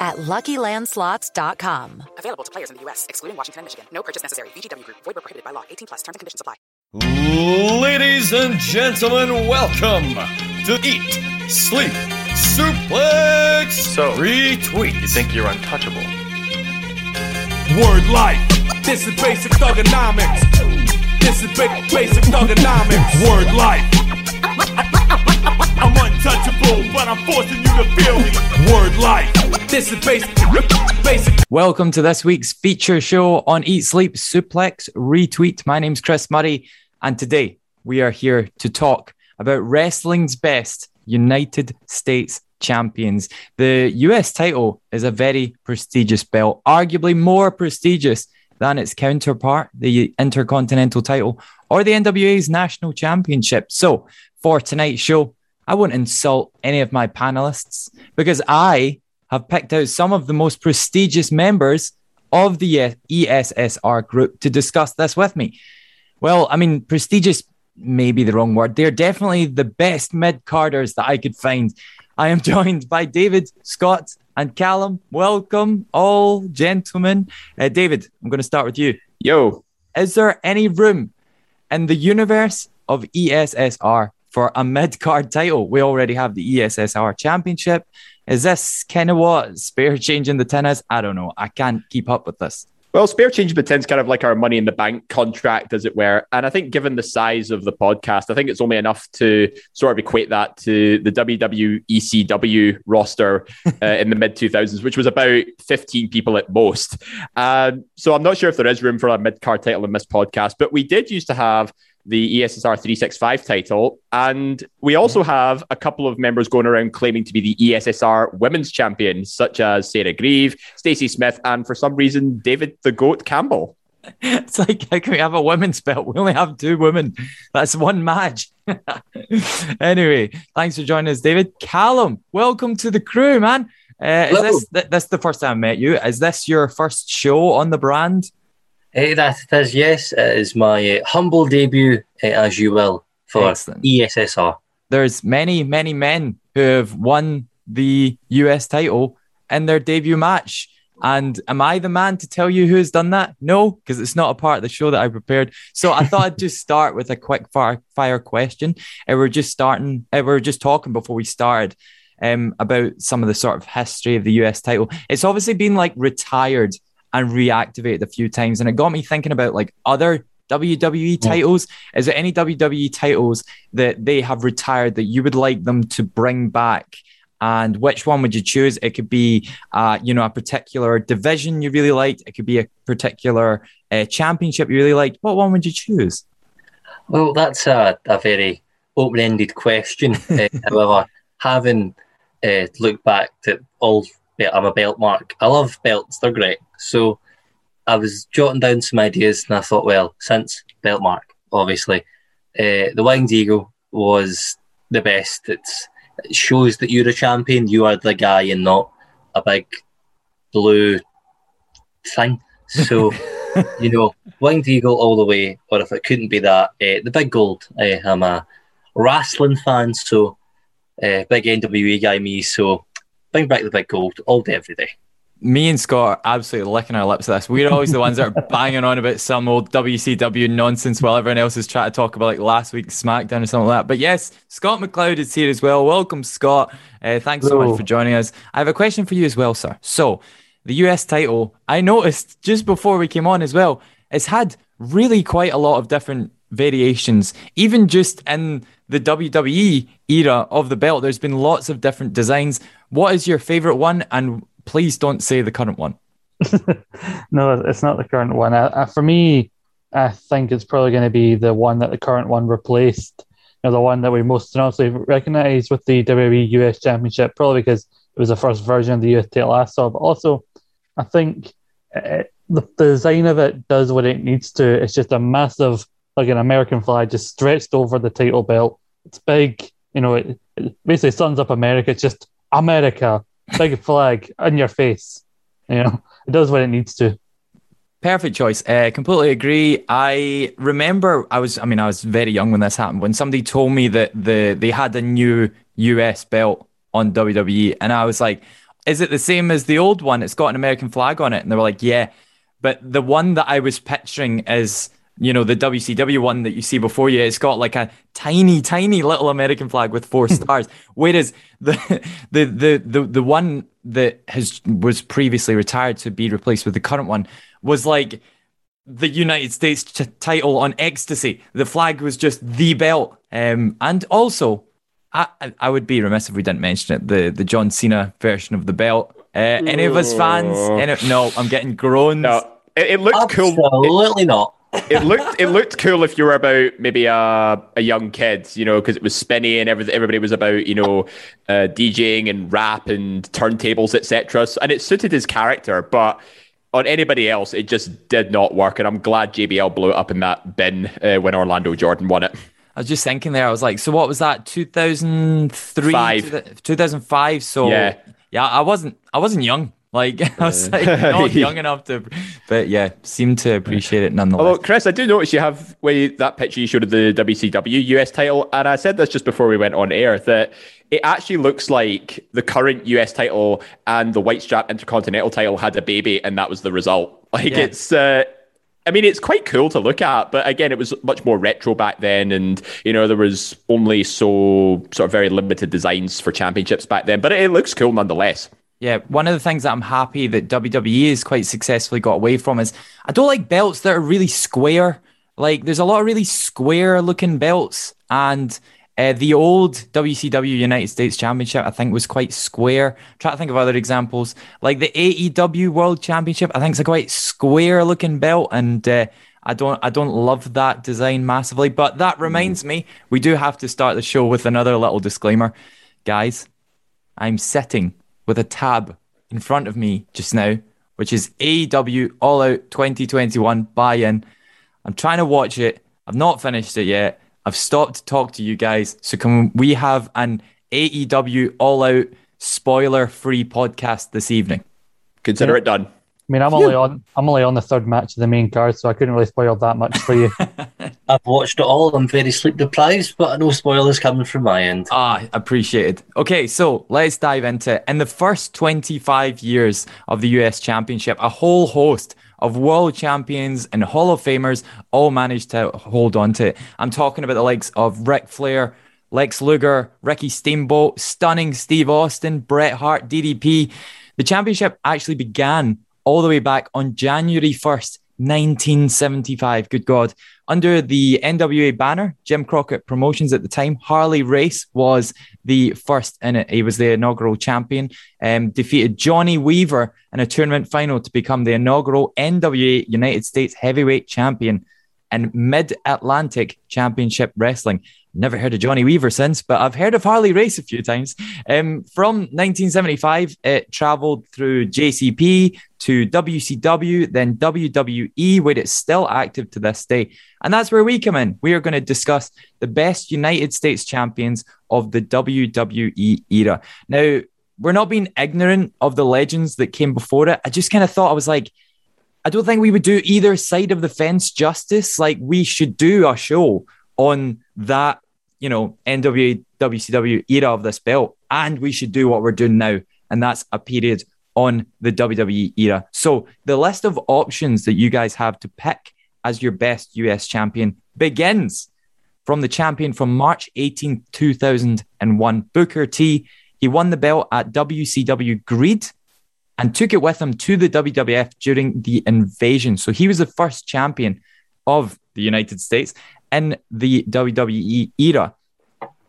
at LuckyLandSlots.com. Available to players in the U.S., excluding Washington and Michigan. No purchase necessary. VGW Group. Void where prohibited by law. 18 plus. Terms and conditions apply. Ladies and gentlemen, welcome to Eat, Sleep, Suplex, So, Retweet. You think you're untouchable? Word life. This is basic thuganomics. This is ba- basic thuganomics. Word life. Untouchable, but I'm forcing you to feel me. Word life. This is basic. Basic. Welcome to this week's feature show on Eat Sleep Suplex Retweet. My name's Chris Murray, and today we are here to talk about wrestling's best United States champions. The US title is a very prestigious belt, arguably more prestigious than its counterpart, the Intercontinental title or the NWA's National Championship. So, for tonight's show, I won't insult any of my panelists because I have picked out some of the most prestigious members of the ESSR group to discuss this with me. Well, I mean, prestigious may be the wrong word. They're definitely the best mid carders that I could find. I am joined by David, Scott, and Callum. Welcome, all gentlemen. Uh, David, I'm going to start with you. Yo, Is there any room in the universe of ESSR for a mid card title? We already have the ESSR championship. Is this kind of what spare change in the tin is? I don't know. I can't keep up with this. well, spare change in the pretends kind of like our money in the bank contract, as it were. And I think, given the size of the podcast, I think it's only enough to sort of equate that to the WWECW roster uh, in the mid 2000s, which was about 15 people at most. Um, so I'm not sure if there is room for a mid card title in this podcast, but we did used to have the ESSR 365 title. And we also have a couple of members going around claiming to be the ESSR women's champions, such as Sarah Grieve, Stacey Smith, and for some reason, David the Goat Campbell. It's like, how can we have a women's belt? We only have two women. That's one match. anyway, thanks for joining us, David. Callum, welcome to the crew, man. Uh, is Hello. this th- this the first time I met you? Is this your first show on the brand? Eh, that it is, yes. It is my uh, humble debut, uh, as you will, for Excellent. ESSR. There's many, many men who have won the US title in their debut match. And am I the man to tell you who's done that? No, because it's not a part of the show that I prepared. So I thought I'd just start with a quick fire, fire question. Uh, we're just starting, we we're just talking before we started um, about some of the sort of history of the US title. It's obviously been like retired and reactivated a few times. And it got me thinking about like other WWE titles. Is there any WWE titles that they have retired that you would like them to bring back? And which one would you choose? It could be, uh, you know, a particular division you really liked. It could be a particular uh, championship you really liked. What one would you choose? Well, that's a, a very open ended question. uh, however, having uh, looked back to all, I'm a belt mark. I love belts, they're great. So I was jotting down some ideas and I thought, well, since belt mark, obviously, uh, the Winged Eagle was the best. It's, it shows that you're a champion, you are the guy and not a big blue thing. So, you know, Winged Eagle all the way, or if it couldn't be that, uh, the big gold. Uh, I'm a wrestling fan, so uh, big NWA guy me, so bring back the big gold all day, every day. Me and Scott are absolutely licking our lips at this. We're always the ones that are banging on about some old WCW nonsense while everyone else is trying to talk about like last week's SmackDown or something like that. But yes, Scott McLeod is here as well. Welcome, Scott. Uh, thanks so much for joining us. I have a question for you as well, sir. So, the US title, I noticed just before we came on as well, it's had really quite a lot of different variations. Even just in the WWE era of the belt, there's been lots of different designs. What is your favorite one? And please don't say the current one. no, it's not the current one. I, I, for me, I think it's probably going to be the one that the current one replaced. You know, the one that we most honestly recognize with the WWE US Championship, probably because it was the first version of the US title I saw. But also, I think it, the, the design of it does what it needs to. It's just a massive, like an American flag, just stretched over the title belt. It's big, you know. It, it basically sums up America. It's just America, big flag in your face. You know, it does what it needs to. Perfect choice. Uh, completely agree. I remember I was, I mean, I was very young when this happened. When somebody told me that the they had a new US belt on WWE, and I was like, "Is it the same as the old one? It's got an American flag on it." And they were like, "Yeah," but the one that I was picturing is you know, the WCW one that you see before you, it's got like a tiny, tiny little American flag with four stars. Whereas the, the the the the one that has was previously retired to be replaced with the current one was like the United States t- title on ecstasy. The flag was just the belt. Um, and also, I, I would be remiss if we didn't mention it. The the John Cena version of the belt. Uh, any of us fans? Any, no, I'm getting groans. No, it, it looked Absolutely cool. Absolutely not it looked it looked cool if you were about maybe a, a young kid, you know, because it was spinny and everything. Everybody was about you know uh, DJing and rap and turntables, etc. So, and it suited his character, but on anybody else, it just did not work. And I'm glad JBL blew it up in that bin uh, when Orlando Jordan won it. I was just thinking there. I was like, so what was that? Two thousand three, two thousand five. So Yeah. yeah, I wasn't I wasn't young. Like I was like not young enough to, but yeah, seem to appreciate it nonetheless. Although, Chris, I do notice you have well, that picture you showed of the WCW US title, and I said this just before we went on air that it actually looks like the current US title and the white strap intercontinental title had a baby, and that was the result. Like Yeah. it's. Uh, I mean, it's quite cool to look at, but again, it was much more retro back then, and you know there was only so sort of very limited designs for championships back then. But it, it looks cool nonetheless. Yeah, one of the things that I'm happy that WWE has quite successfully got away from is I don't like belts that are really square. Like there's a lot of really square looking belts, and uh, the old WCW United States Championship I think was quite square. Try to think of other examples, like the AEW World Championship. I think it's a quite square looking belt, and uh, I don't I don't love that design massively. But that reminds me, we do have to start the show with another little disclaimer, guys. I'm sitting with a tab in front of me just now, which is AEW All Out 2021 buy in. I'm trying to watch it. I've not finished it yet. I've stopped to talk to you guys. So, can we have an AEW All Out spoiler free podcast this evening? Consider Yeah. it done. I mean, I'm only on I'm only on the third match of the main card, so I couldn't really spoil that much for you. I've watched it all. I'm very sleep deprived, but no spoilers coming from my end. Ah, appreciated. Okay, so let's dive into it. In the first 25 years of the US Championship, a whole host of world champions and Hall of Famers all managed to hold on to it. I'm talking about the likes of Ric Flair, Lex Luger, Ricky Steamboat, stunning Steve Austin, Bret Hart, DDP. The championship actually began all the way back on January 1st, 1975. Good God. Under the NWA banner, Jim Crockett Promotions at the time, Harley Race was the first in it. He was the inaugural champion, um, defeated Johnny Weaver in a tournament final to become the inaugural NWA United States Heavyweight Champion in Mid Atlantic Championship Wrestling. Never heard of Johnny Weaver since, but I've heard of Harley Race a few times. Um, from 1975, it traveled through JCP to WCW, then WWE, where it's still active to this day. And that's where we come in. We are going to discuss the best United States champions of the WWE era. Now, we're not being ignorant of the legends that came before it. I just kind of thought, I was like, I don't think we would do either side of the fence justice. Like, we should do a show on that, you know, NWA, WCW era of this belt. And we should do what we're doing now. And that's a period on the WWE era. So the list of options that you guys have to pick as your best US champion begins from the champion from March 18, 2001, Booker T. He won the belt at WCW Greed and took it with him to the WWF during the invasion. So he was the first champion of the United States in the WWE era.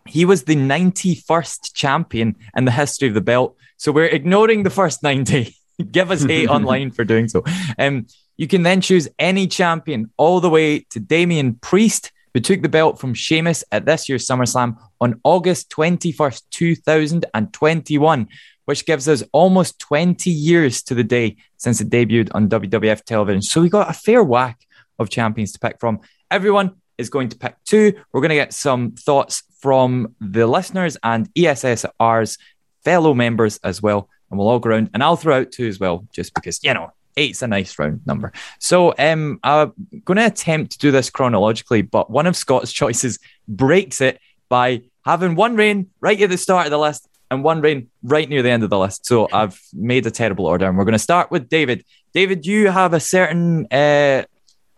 He was the 91st champion in the history of the belt. So we're ignoring the first 90. Give us hate online for doing so. Um, you can then choose any champion all the way to Damian Priest, who took the belt from Sheamus at this year's SummerSlam on August 21st, 2021, which gives us almost 20 years to the day since it debuted on WWF television. So we got a fair whack of champions to pick from. Everyone is going to pick two. We're going to get some thoughts from the listeners and ESSR's fellow members as well. And we'll all go around and I'll throw out two as well, just because, you know, eight's a nice round number. So um, I'm going to attempt to do this chronologically, but one of Scott's choices breaks it by having one reign right at the start of the list and one reign right near the end of the list. So I've made a terrible order, and we're going to start with David. David, you have a certain uh,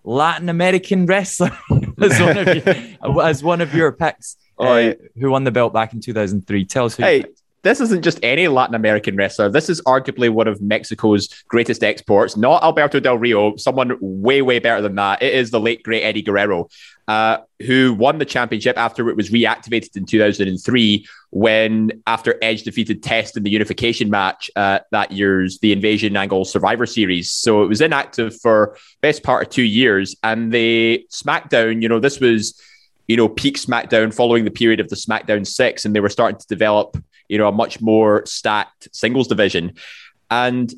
Latin American wrestler as, one of you, as one of your picks, uh, who won the belt back in 2003. Tell us who. Hey, this isn't just any Latin American wrestler. This is arguably one of Mexico's greatest exports, not Alberto Del Rio, someone way, way better than that. It is the late, great Eddie Guerrero, uh, who won the championship after it was reactivated in 2003 when, after Edge defeated Test in the unification match uh, that year's The Invasion Angle Survivor Series. So it was inactive for best part of two years. And the SmackDown, you know, this was you know, peak SmackDown following the period of the SmackDown six, and they were starting to develop you know, a much more stacked singles division. And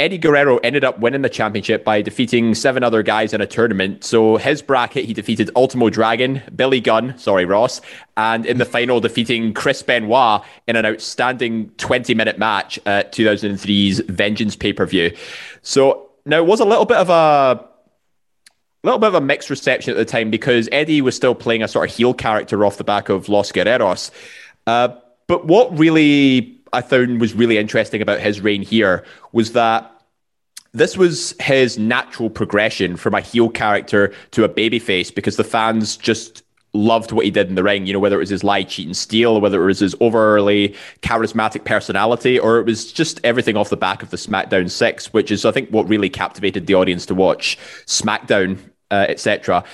Eddie Guerrero ended up winning the championship by defeating seven other guys in a tournament. So his bracket, he defeated Ultimo Dragon, Billy Gunn, sorry, Ross, and in the final, defeating Chris Benoit in an outstanding 20 minute match at 2003's Vengeance pay per view. So now it was a little bit of a little bit of a mixed reception at the time because Eddie was still playing a sort of heel character off the back of Los Guerreros. Uh, but what really I found was really interesting about his reign here was that this was his natural progression from a heel character to a babyface because the fans just loved what he did in the ring, you know, whether it was his lie, cheat, and steal, whether it was his overly charismatic personality, or it was just everything off the back of the SmackDown 6, which is, I think, what really captivated the audience to watch SmackDown, uh, etc.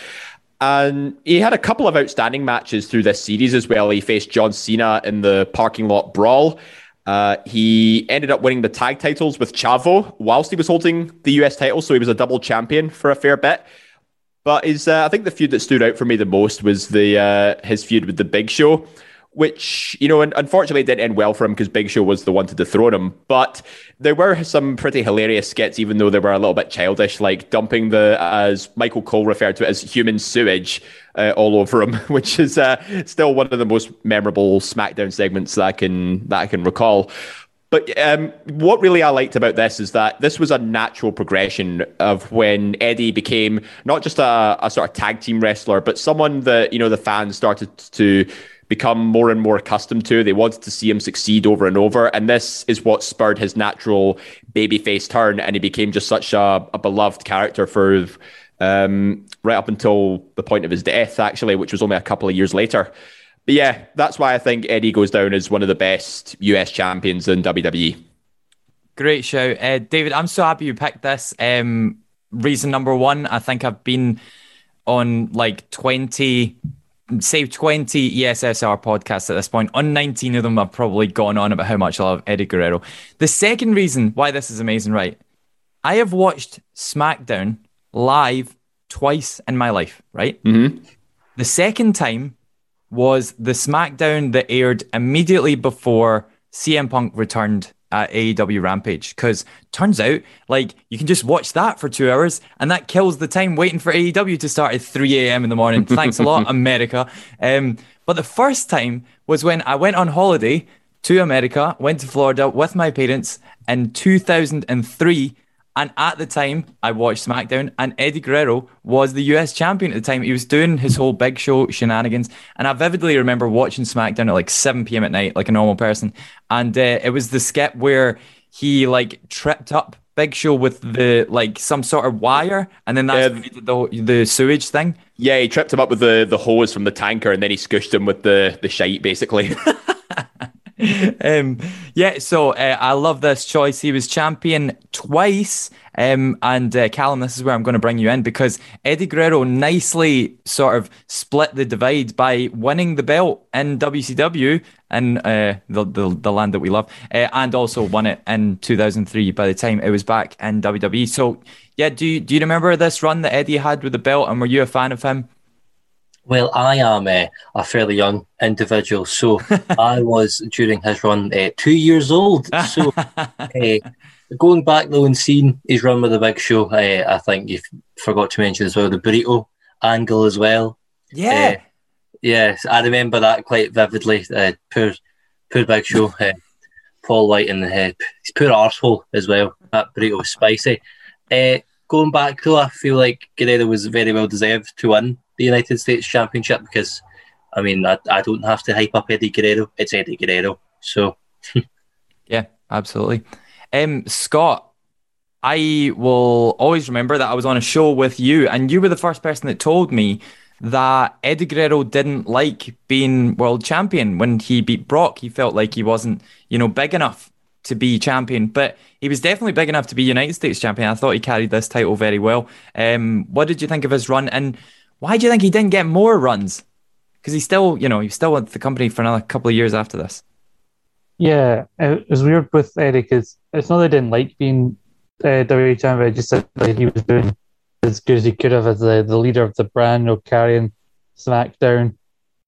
And he had a couple of outstanding matches through this series as well. He faced John Cena in the parking lot brawl. Uh, he ended up winning the tag titles with Chavo whilst he was holding the US title, so he was a double champion for a fair bit. But his, uh, I think the feud that stood out for me the most was the uh, his feud with the Big Show which you know, unfortunately didn't end well for him because Big Show was the one to dethrone him. But there were some pretty hilarious skits, even though they were a little bit childish, like dumping the, as Michael Cole referred to it as human sewage uh, all over him, which is uh, still one of the most memorable SmackDown segments that I can that I can recall. But um, what really I liked about this is that this was a natural progression of when Eddie became not just a, a sort of tag team wrestler, but someone that you know the fans started to become more and more accustomed to. They wanted to see him succeed over and over. And this is what spurred his natural babyface turn. And he became just such a, a beloved character for um, right up until the point of his death, actually, which was only a couple of years later. But yeah, that's why I think Eddie goes down as one of the best US champions in WWE. Great show. Uh, David, I'm so happy you picked this. Um, reason number one, I think I've been on like 20 say 20 ESSR podcasts at this point. On 19 of them, I've probably gone on about how much I love Eddie Guerrero. The second reason why this is amazing, right? I have watched SmackDown live twice in my life, right? Mm-hmm. The second time was the SmackDown that aired immediately before CM Punk returned at AEW Rampage because turns out like you can just watch that for two hours and that kills the time waiting for AEW to start at 3 a.m. in the morning. Thanks a lot, America. Um, but the first time was when I went on holiday to America, went to Florida with my parents in 2003 and at the time, I watched SmackDown, and Eddie Guerrero was the US champion at the time. He was doing his whole big show shenanigans. And I vividly remember watching SmackDown at like 7 p.m. at night, like a normal person. And uh, it was the skit where he like tripped up Big Show with the like some sort of wire, and then that's yeah. the the sewage thing. Yeah, he tripped him up with the the hose from the tanker, and then he scooshed him with the the shite, basically. um, yeah, so uh, I love this choice. He was champion twice. Um, and uh, Callum, this is where I'm going to bring you in because Eddie Guerrero nicely sort of split the divide by winning the belt in WCW in uh, the, the, the land that we love, uh, and also won it in 2003 by the time it was back in WWE. So, yeah, do you, do you remember this run that Eddie had with the belt, and were you a fan of him? Well, I am uh, a fairly young individual, so I was during his run uh, two years old. So, uh, going back though and seeing his run with the Big Show, I think you forgot to mention as well the burrito angle as well. Yeah, yes, I remember that quite vividly. poor, poor Big Show, Paul White, in the head. his poor arsehole as well. That burrito was spicy. going back though, I feel like Guerrero was very well deserved to win the United States Championship because, I mean, I, I don't have to hype up Eddie Guerrero. It's Eddie Guerrero. So, yeah, absolutely. Um, Scott, I will always remember that I was on a show with you, and you were the first person that told me that Eddie Guerrero didn't like being world champion when he beat Brock. He felt like he wasn't, you know, big enough to be champion, but he was definitely big enough to be United States champion. I thought he carried this title very well. Um, what did you think of his run? And why do you think he didn't get more runs? Because he still, you know, he's still with the company for another couple of years after this. Yeah, it was weird with Eddie because it's not that I didn't like being uh, WWE champion. Just said that he was doing as good as he could have as the, the leader of the brand, you know, carrying SmackDown.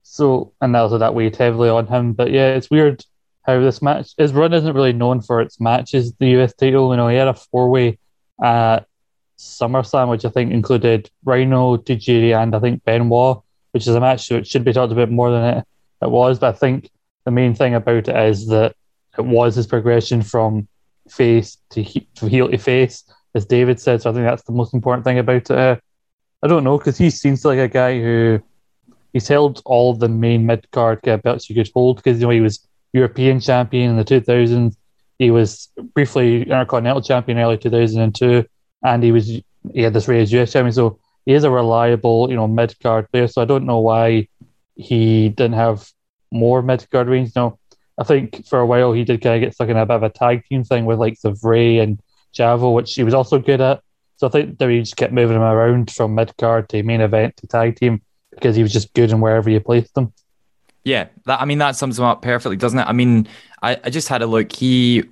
So, and also that weighed heavily on him. But yeah, it's weird how this match, his run isn't really known for its matches, the US title. You know, he had a four way at SummerSlam, which I think included Rhyno, Tajiri, and I think Benoit, which is a match that should be talked about more than it, it was. But I think the main thing about it is that it was his progression from face to, he- to heel to face, as David said. So I think that's the most important thing about it. Uh, I don't know, because he seems like a guy who he's held all the main mid card belts you could hold, because you know he was European champion in the 2000s. He was briefly Intercontinental champion early 2002 and he was he had this raised US champion, so he is a reliable, you know, mid card player. So I don't know why he didn't have more mid card range. No, I think for a while he did kind of get stuck in a bit of a tag team thing with like the Rey and Chavo, which he was also good at. So I think that just kept moving him around from mid card to main event to tag team because he was just good in wherever you placed him. Yeah, that I mean that sums him up perfectly, doesn't it? I mean, I, I just had a look. He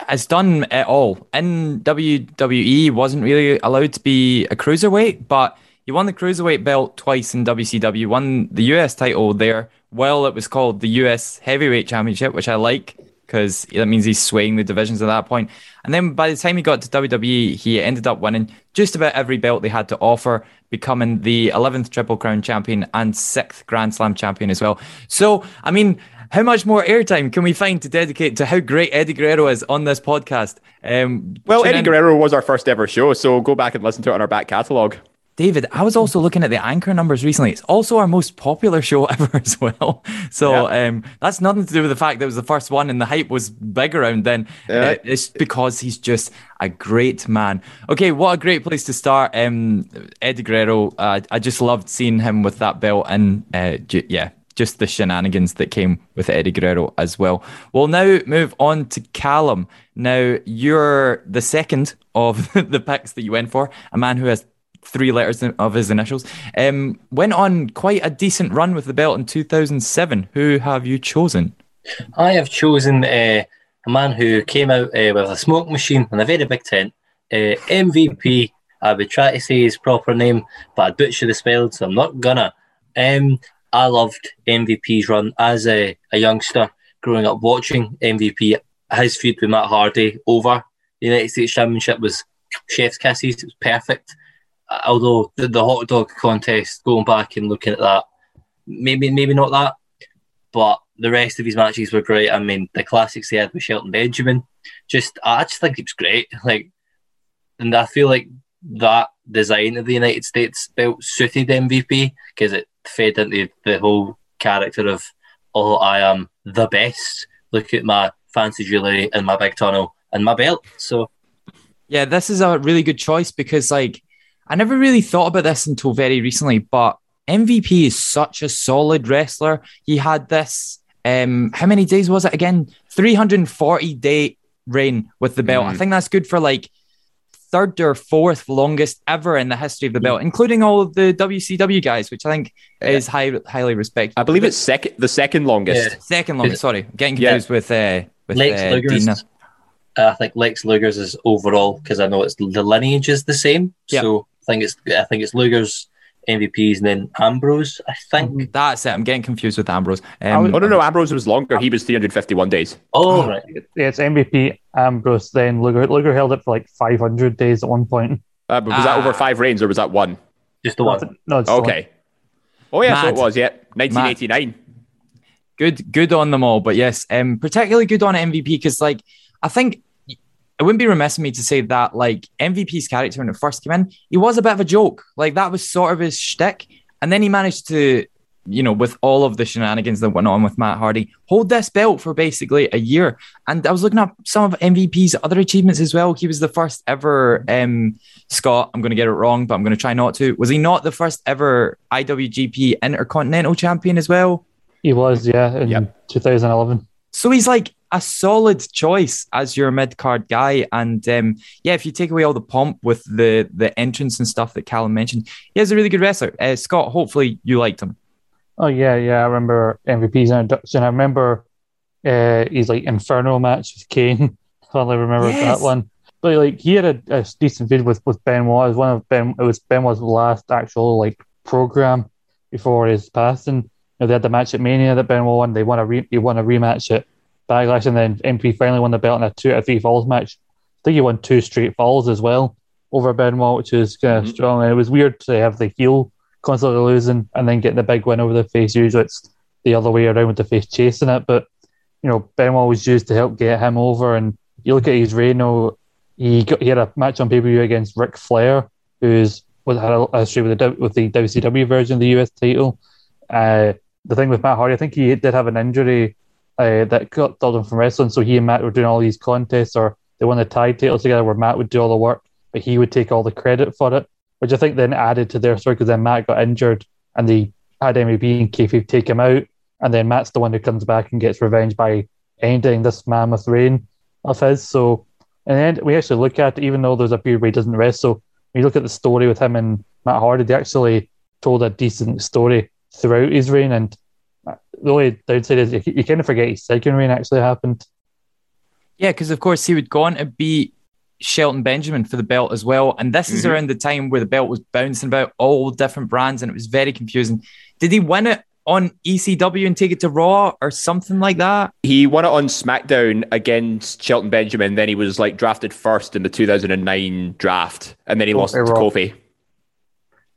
has done it all. In WWE, wasn't really allowed to be a cruiserweight, but he won the cruiserweight belt twice in WCW, won the US title there. Well, it was called the US Heavyweight Championship, which I like because that means he's swaying the divisions at that point. And then by the time he got to WWE, he ended up winning just about every belt they had to offer, becoming the 11th Triple Crown champion and 6th Grand Slam champion as well. So, I mean, how much more airtime can we find to dedicate to how great Eddie Guerrero is on this podcast? Um, well, Eddie in. Guerrero was our first ever show, so go back and listen to it on our back catalogue. David, I was also looking at the anchor numbers recently. It's also our most popular show ever as well. So yeah. um, that's nothing to do with the fact that it was the first one and the hype was big around then. Yeah. Uh, it's because he's just a great man. Okay, what a great place to start. Um, Eddie Guerrero, uh, I just loved seeing him with that belt and uh, yeah, just the shenanigans that came with Eddie Guerrero as well. We'll now move on to Callum. Now, you're the second of the picks that you went for, a man who has three letters of his initials. Um, went on quite a decent run with the belt in 2007. Who have you chosen? I have chosen uh, a man who came out uh, with a smoke machine and a very big tent. Uh, MVP. I would try to say his proper name, but I butchered the spell, so I'm not gonna. Um, I loved MVP's run as a, a youngster growing up watching MVP. His feud with Matt Hardy over the United States Championship was chef's kisses. It was perfect. Uh, although the, the hot dog contest, going back and looking at that, maybe maybe not that, but the rest of his matches were great. I mean, the classics he had with Shelton Benjamin, just I just think it was great. Like, and I feel like that design of the United States belt suited MVP because it fed into the whole character of, oh, I am the best. Look at my fancy jewelry and my big tunnel and my belt. So, yeah, this is a really good choice because, like, I never really thought about this until very recently, but MVP is such a solid wrestler. He had this um, how many days was it again? 340 day reign with the belt. I think that's good for like third or fourth longest ever in the history of the belt, including all of the WCW guys, which I think is high, highly respected. I believe it's second, the second longest. Yeah. second longest. Sorry, I'm getting Yeah. confused with uh, with Lex uh, Luger's, Dina. I think Lex Luger's is overall because I know it's the lineage is the same. Yeah. So I think it's I think it's Luger's MVPs and then Ambrose. I think. That's it. I'm getting confused with Ambrose. Um, would- Oh no, no, Ambrose was longer. He was 351 days. Oh right. Yeah, it's MVP Ambrose, then Luger. Luger held it for like 500 days at one point. Uh, but was that Ah. over five reigns or was that one? Just the one. No, it's the one. Okay. Oh yeah, so Mad. it was. Yeah, 1989. good good on them all but yes um particularly good on mvp because like i think it wouldn't be remiss of me to say that like mvp's character when it first came in he was a bit of a joke. Like that was sort of his shtick. And then he managed to you know with all of the shenanigans that went on with matt hardy hold this belt for basically a year. And i was looking up some of mvp's other achievements as well. He was the first ever um scott i'm going to get it wrong but i'm going to try not to. Was he not the first ever iwgp intercontinental champion as well? He was, yeah, in Yep. 2011. so he's like a solid choice as your mid card guy. And um, yeah, if you take away all the pomp with the the entrance and stuff that Callum mentioned, he is a really good wrestler. Uh, Scott, hopefully you liked him. Oh yeah, yeah. I remember MVP's introduction. I remember uh, his like Inferno match with Kane. I only remember Yes. that one. But like he had a, a decent feud with with Benoit. It was one of Ben. It was Benoit's last actual like program before his passing. You know, they had the match at Mania that Benoit won. They won a re- he won a rematch at Backlash, and then MP finally won the belt in a two out of three falls match. I think he won two straight falls as well over Benoit, which is kind of Mhm. strong. And it was weird to have the heel constantly losing and then getting the big win over the face. Usually it's the other way around with the face chasing it. But, you know, Benoit was used to help get him over. And you look at his reign, he, got, he had a match on pay per view against Ric Flair, who's was, had a history with the, with the WCW version of the US title. Uh, the thing with Matt Hardy, I think he did have an injury uh, that got him from wrestling. So he and Matt were doing all these contests, or they won the tag titles together, where Matt would do all the work, but he would take all the credit for it, which I think then added to their story because then Matt got injured and they had MVP and Kayfabe take him out, and then Matt's the one who comes back and gets revenge by ending this mammoth reign of his. So in the end, we actually look at even though there's a period where he doesn't wrestle, when you look at the story with him and Matt Hardy, they actually told a decent story throughout his reign. And the only downside is you, you kind of forget his second reign actually happened. Yeah, because of course he would go on to beat Shelton Benjamin for the belt as well. And this is Mhm. around the time where the belt was bouncing about all different brands and it was very confusing. Did he win it on ECW and take it to Raw or something like that? He won it on SmackDown against Shelton Benjamin. Then he was like drafted first in the 2009 draft, and then he Oh, lost to Raw. Kofi.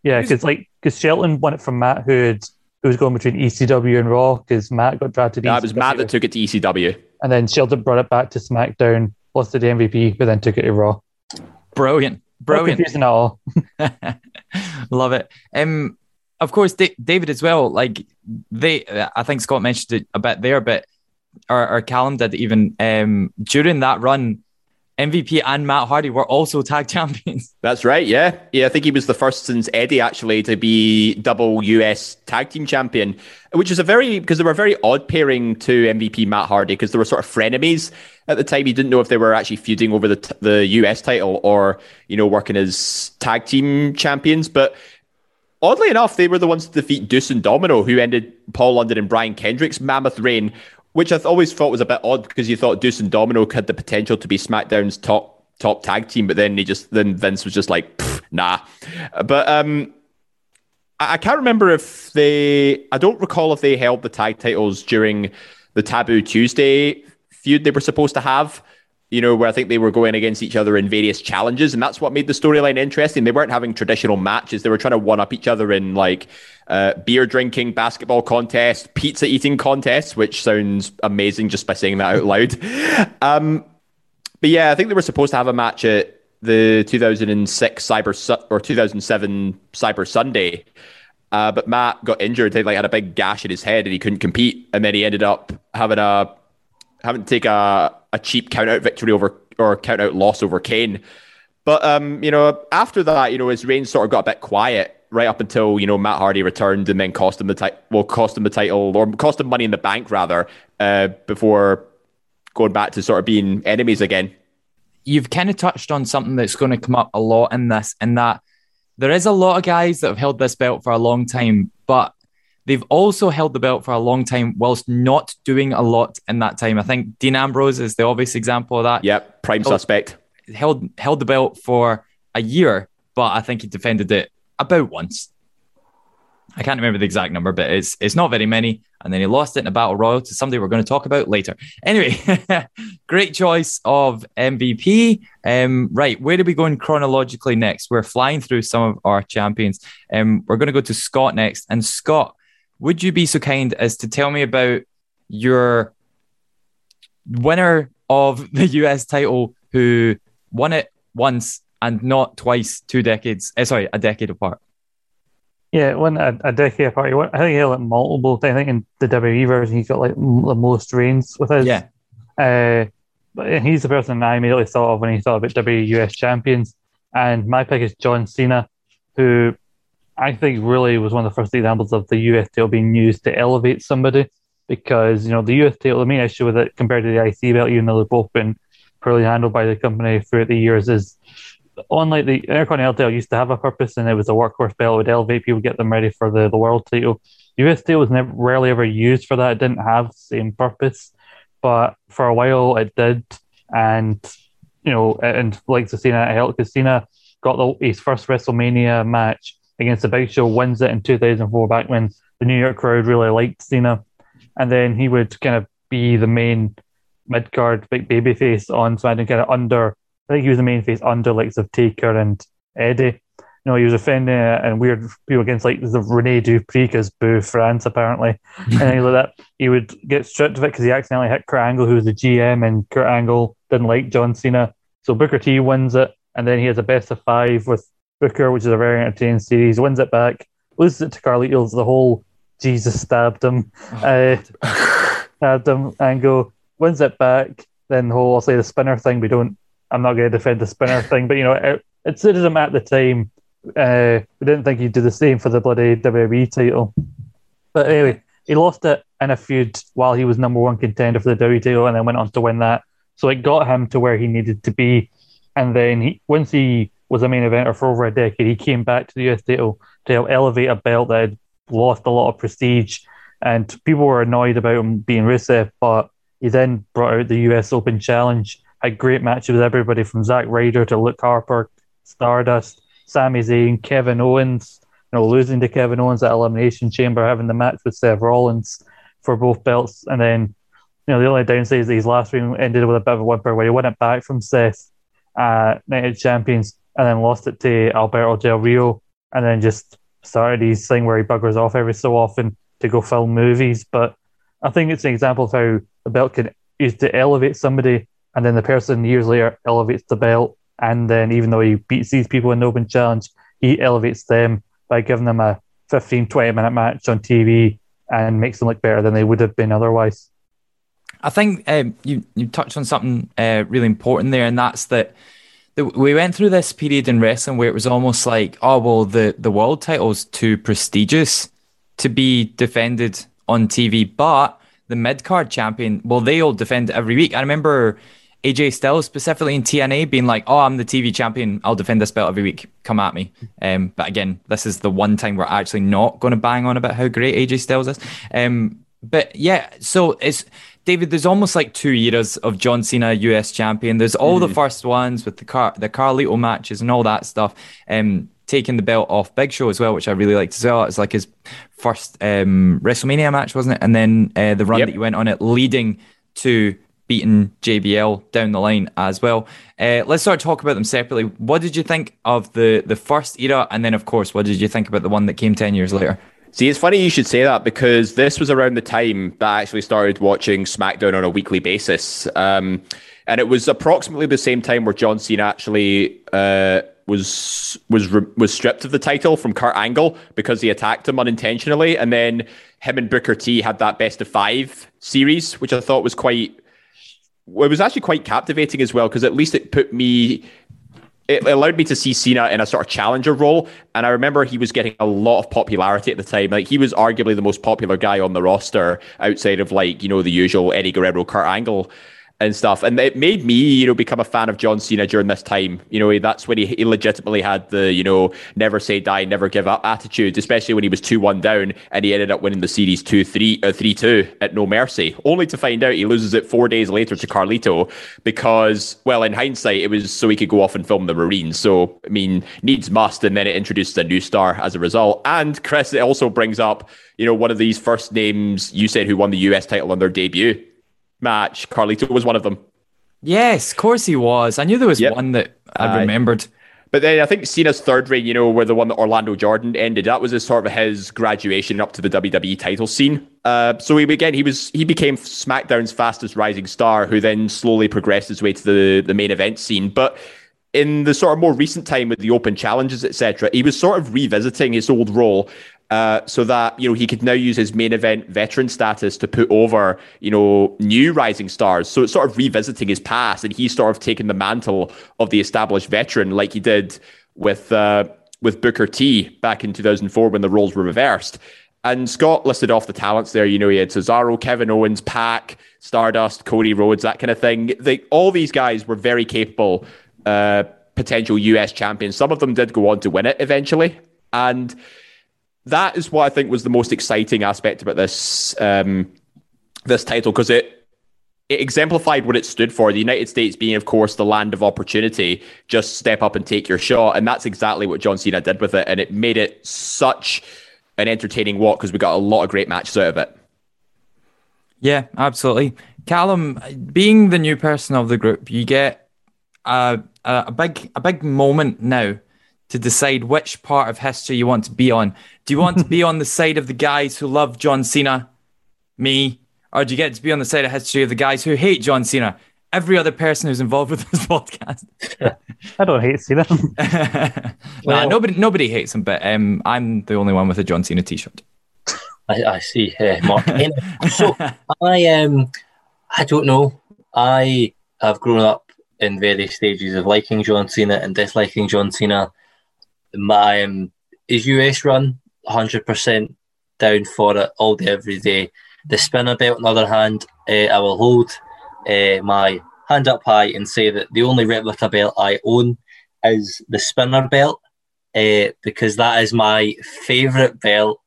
Yeah, because like because Shelton won it from Matt, who had, who was going between ECW and Raw, because Matt got drafted. Yeah, it was ECW, Matt that took it to ECW. and then Shelton brought it back to SmackDown, lost to the MVP, but then took it to Raw. Brilliant. Brilliant. confusing at all. Love it. Um, of course, Da- David as well. Like they, I think Scott mentioned it a bit there, but or, or Callum did even um, during that run. MVP and Matt Hardy were also tag champions. That's right. Yeah, yeah. I think he was the first since Eddie actually to be double US tag team champion, which is a very because they were very odd pairing to MVP Matt Hardy because they were sort of frenemies at the time. You didn't know if they were actually feuding over the t- the US title or you know working as tag team champions, but. Oddly enough, they were the ones to defeat Deuce and Domino, who ended Paul London and Brian Kendrick's mammoth reign, which I've always thought was a bit odd because you thought Deuce and Domino had the potential to be SmackDown's top top tag team, but then he just then Vince was just like, nah. But um, I, I can't remember if they. I don't recall if they held the tag titles during the Taboo Tuesday feud they were supposed to have. You know, where I think they were going against each other in various challenges, and that's what made the storyline interesting. They weren't having traditional matches; they were trying to one up each other in like uh, beer drinking, basketball contest, pizza eating contests, which sounds amazing just by saying that out loud. Um, but yeah, I think they were supposed to have a match at the 2006 Cyber Su- or 2007 Cyber Sunday. Uh, but Matt got injured. He like had a big gash in his head and he couldn't compete. And then he ended up having a having to take a, a cheap count out victory over or count out loss over Kane. But um, you know, after that, you know, his reign sort of got a bit quiet. right up until you know Matt Hardy returned and then cost him the title. Well, cost him the title or cost him money in the bank rather uh, before going back to sort of being enemies again. You've kind of touched on something that's going to come up a lot in this, and that there is a lot of guys that have held this belt for a long time, but they've also held the belt for a long time whilst not doing a lot in that time. I think Dean Ambrose is the obvious example of that. Yep, prime held, suspect. Held held the belt for a year, but I think he defended it about once. I can't remember the exact number, but it's it's not very many. And then he lost it in a battle royal to somebody we're going to talk about later. Anyway, great choice of MVP. Um, right, where are we going chronologically next? We're flying through some of our champions. Um, we're going to go to Scott next. And Scott, would you be so kind as to tell me about your winner of the US title who won it once and not twice, two decades, uh, sorry, a decade apart? Yeah, one a, a decade apart. Won, I think he had like multiple. I think in the WWE version, he's got like the most reigns with his. Yeah. Uh, but he's the person I immediately thought of when he thought about WUS champions. And my pick is John Cena, who I think really was one of the first examples of the title being used to elevate somebody. Because you know the title, the main issue with it compared to the IC belt, even though they've both been poorly handled by the company throughout the years, is unlike the Intercontinental title used to have a purpose and it was a workhorse belt, it would elevate people, get them ready for the, the world title. US title was never rarely ever used for that. It didn't have the same purpose, but for a while it did. And you know, and like Cena helped because Cena got the, his first WrestleMania match against the Big Show, wins it in 2004 back when the New York crowd really liked Cena. And then he would kind of be the main mid card big baby face on SmackDown, kind of under I think he was the main face under likes of Taker and Eddie. You know, he was offending uh, and weird people against like the Rene Dupree because Boo France apparently, and things like that. He would get stripped of it because he accidentally hit Kurt Angle, who was the GM, and Kurt Angle didn't like John Cena. So Booker T wins it, and then he has a best of five with Booker, which is a very entertaining series. Wins it back, loses it to Carlitos. The whole Jesus stabbed him, uh, stabbed him angle. Wins it back. Then the whole I'll say the spinner thing. We don't I'm not going to defend the spinner thing, but you know, it, it suited him at the time. Uh, we didn't think he'd do the same for the bloody WWE title. But anyway, he lost it in a feud while he was number one contender for the WWE title and then went on to win that. So it got him to where he needed to be. And then he, once he was a main eventer for over a decade, he came back to the US title to help elevate a belt that had lost a lot of prestige. And people were annoyed about him being Rusev, but he then brought out the US Open Challenge had great matches with everybody from Zack Ryder to Luke Harper, Stardust, Sami Zayn, Kevin Owens. You know, losing to Kevin Owens at Elimination Chamber, having the match with Seth Rollins for both belts, and then you know the only downside is that his last reign ended with a bit of a whimper where he won it back from Seth, uh, United Champions, and then lost it to Alberto Del Rio, and then just started his thing where he buggers off every so often to go film movies. But I think it's an example of how the belt can use to elevate somebody and then the person years later elevates the belt, and then even though he beats these people in the open challenge, he elevates them by giving them a 15, 20 minute match on TV and makes them look better than they would have been otherwise. I think um, you you touched on something uh, really important there, and that's that we went through this period in wrestling where it was almost like, oh well, the the world title's too prestigious to be defended on TV, but the mid card champion, well, they all defend every week. I remember AJ Styles specifically in TNA being like, "Oh, I'm the TV champion. I'll defend this belt every week. Come at me." Um, but again, this is the one time we're actually not going to bang on about how great AJ Styles is. Um, but yeah, so it's David. There's almost like two eras of John Cena US champion. There's all mm. the first ones with the car, the Carlito matches and all that stuff. Um, taking the belt off Big Show as well, which I really liked as well. It's like his first um, WrestleMania match, wasn't it? And then uh, the run yep. that you went on it, leading to beating JBL down the line as well. Uh, let's start talk about them separately. What did you think of the the first era, and then of course, what did you think about the one that came ten years later? See, it's funny you should say that because this was around the time that I actually started watching SmackDown on a weekly basis, um, and it was approximately the same time where John Cena actually. Uh, was was was stripped of the title from Kurt Angle because he attacked him unintentionally, and then him and Booker T had that best of five series, which I thought was quite. It was actually quite captivating as well because at least it put me it allowed me to see Cena in a sort of challenger role. And I remember he was getting a lot of popularity at the time. Like he was arguably the most popular guy on the roster outside of like, you know, the usual Eddie Guerrero, Kurt Angle and stuff. And it made me, you know, become a fan of John Cena during this time. You know, that's when he, he legitimately had the, you know, never say die, never give up attitude, especially when he was 2 1 down and he ended up winning the series 2 3 uh, 3 2 at No Mercy, only to find out he loses it four days later to Carlito because, well, in hindsight, it was so he could go off and film the Marines. So, I mean, needs must. And then it introduced a new star as a result. And Chris, it also brings up, you know, one of these first names you said who won the US title on their debut match. Carlito was one of them. Yes, of course he was. I knew there was yep. one that I remembered. But then I think Cena's third reign, you know, where the one that Orlando Jordan ended, that was his sort of his graduation up to the WWE title scene. Uh, so he again he was he became SmackDown's fastest rising star, who then slowly progressed his way to the the main event scene. But in the sort of more recent time with the open challenges, etc., he was sort of revisiting his old role uh, so that you know he could now use his main event veteran status to put over you know new rising stars. So it's sort of revisiting his past, and he's sort of taking the mantle of the established veteran, like he did with uh, with Booker T back in 2004 when the roles were reversed. And Scott listed off the talents there. You know, he had Cesaro, Kevin Owens, Pac, Stardust, Cody Rhodes, that kind of thing. They, all these guys were very capable uh, potential US champions. Some of them did go on to win it eventually. And that is what I think was the most exciting aspect about this um, this title because it it exemplified what it stood for. The United States being, of course, the land of opportunity. Just step up and take your shot, and that's exactly what John Cena did with it, and it made it such an entertaining walk because we got a lot of great matches out of it. Yeah, absolutely. Callum, being the new person of the group, you get a, a, a big a big moment now to decide which part of history you want to be on. Do you want to be on the side of the guys who love John Cena, me, or do you get to be on the side of history of the guys who hate John Cena? Every other person who's involved with this podcast. I don't hate Cena. well, nah, nobody nobody hates him, but um, I'm the only one with a John Cena t-shirt. I, I see, uh, Mark. so I um, I don't know. I have grown up in various stages of liking John Cena and disliking John Cena my um, US run, hundred percent down for it all day, every day. The spinner belt, on the other hand, uh, I will hold uh, my hand up high and say that the only replica belt I own is the spinner belt uh, because that is my favourite belt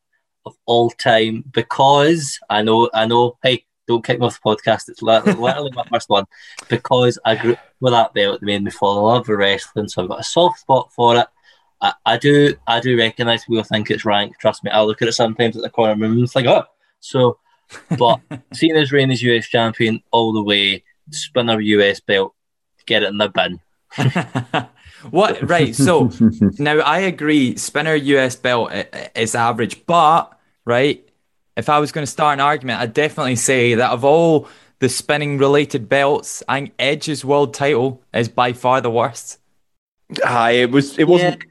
of all time. Because I know, I know, hey, don't kick me off the podcast. It's literally my first one because I grew up with that belt. It made me fall in love with wrestling, so I've got a soft spot for it. I, I do I do recognise people think it's rank. Trust me, I look at it sometimes at the corner room and it's like, oh. So, but Cena's reign as US champion all the way, spin spinner US belt, get it in the bin. what? Right. So now I agree. Spinner US belt is average, but right. If I was going to start an argument, I'd definitely say that of all the spinning related belts, I think Edge's world title is by far the worst. Hi, it was. It wasn't. Yeah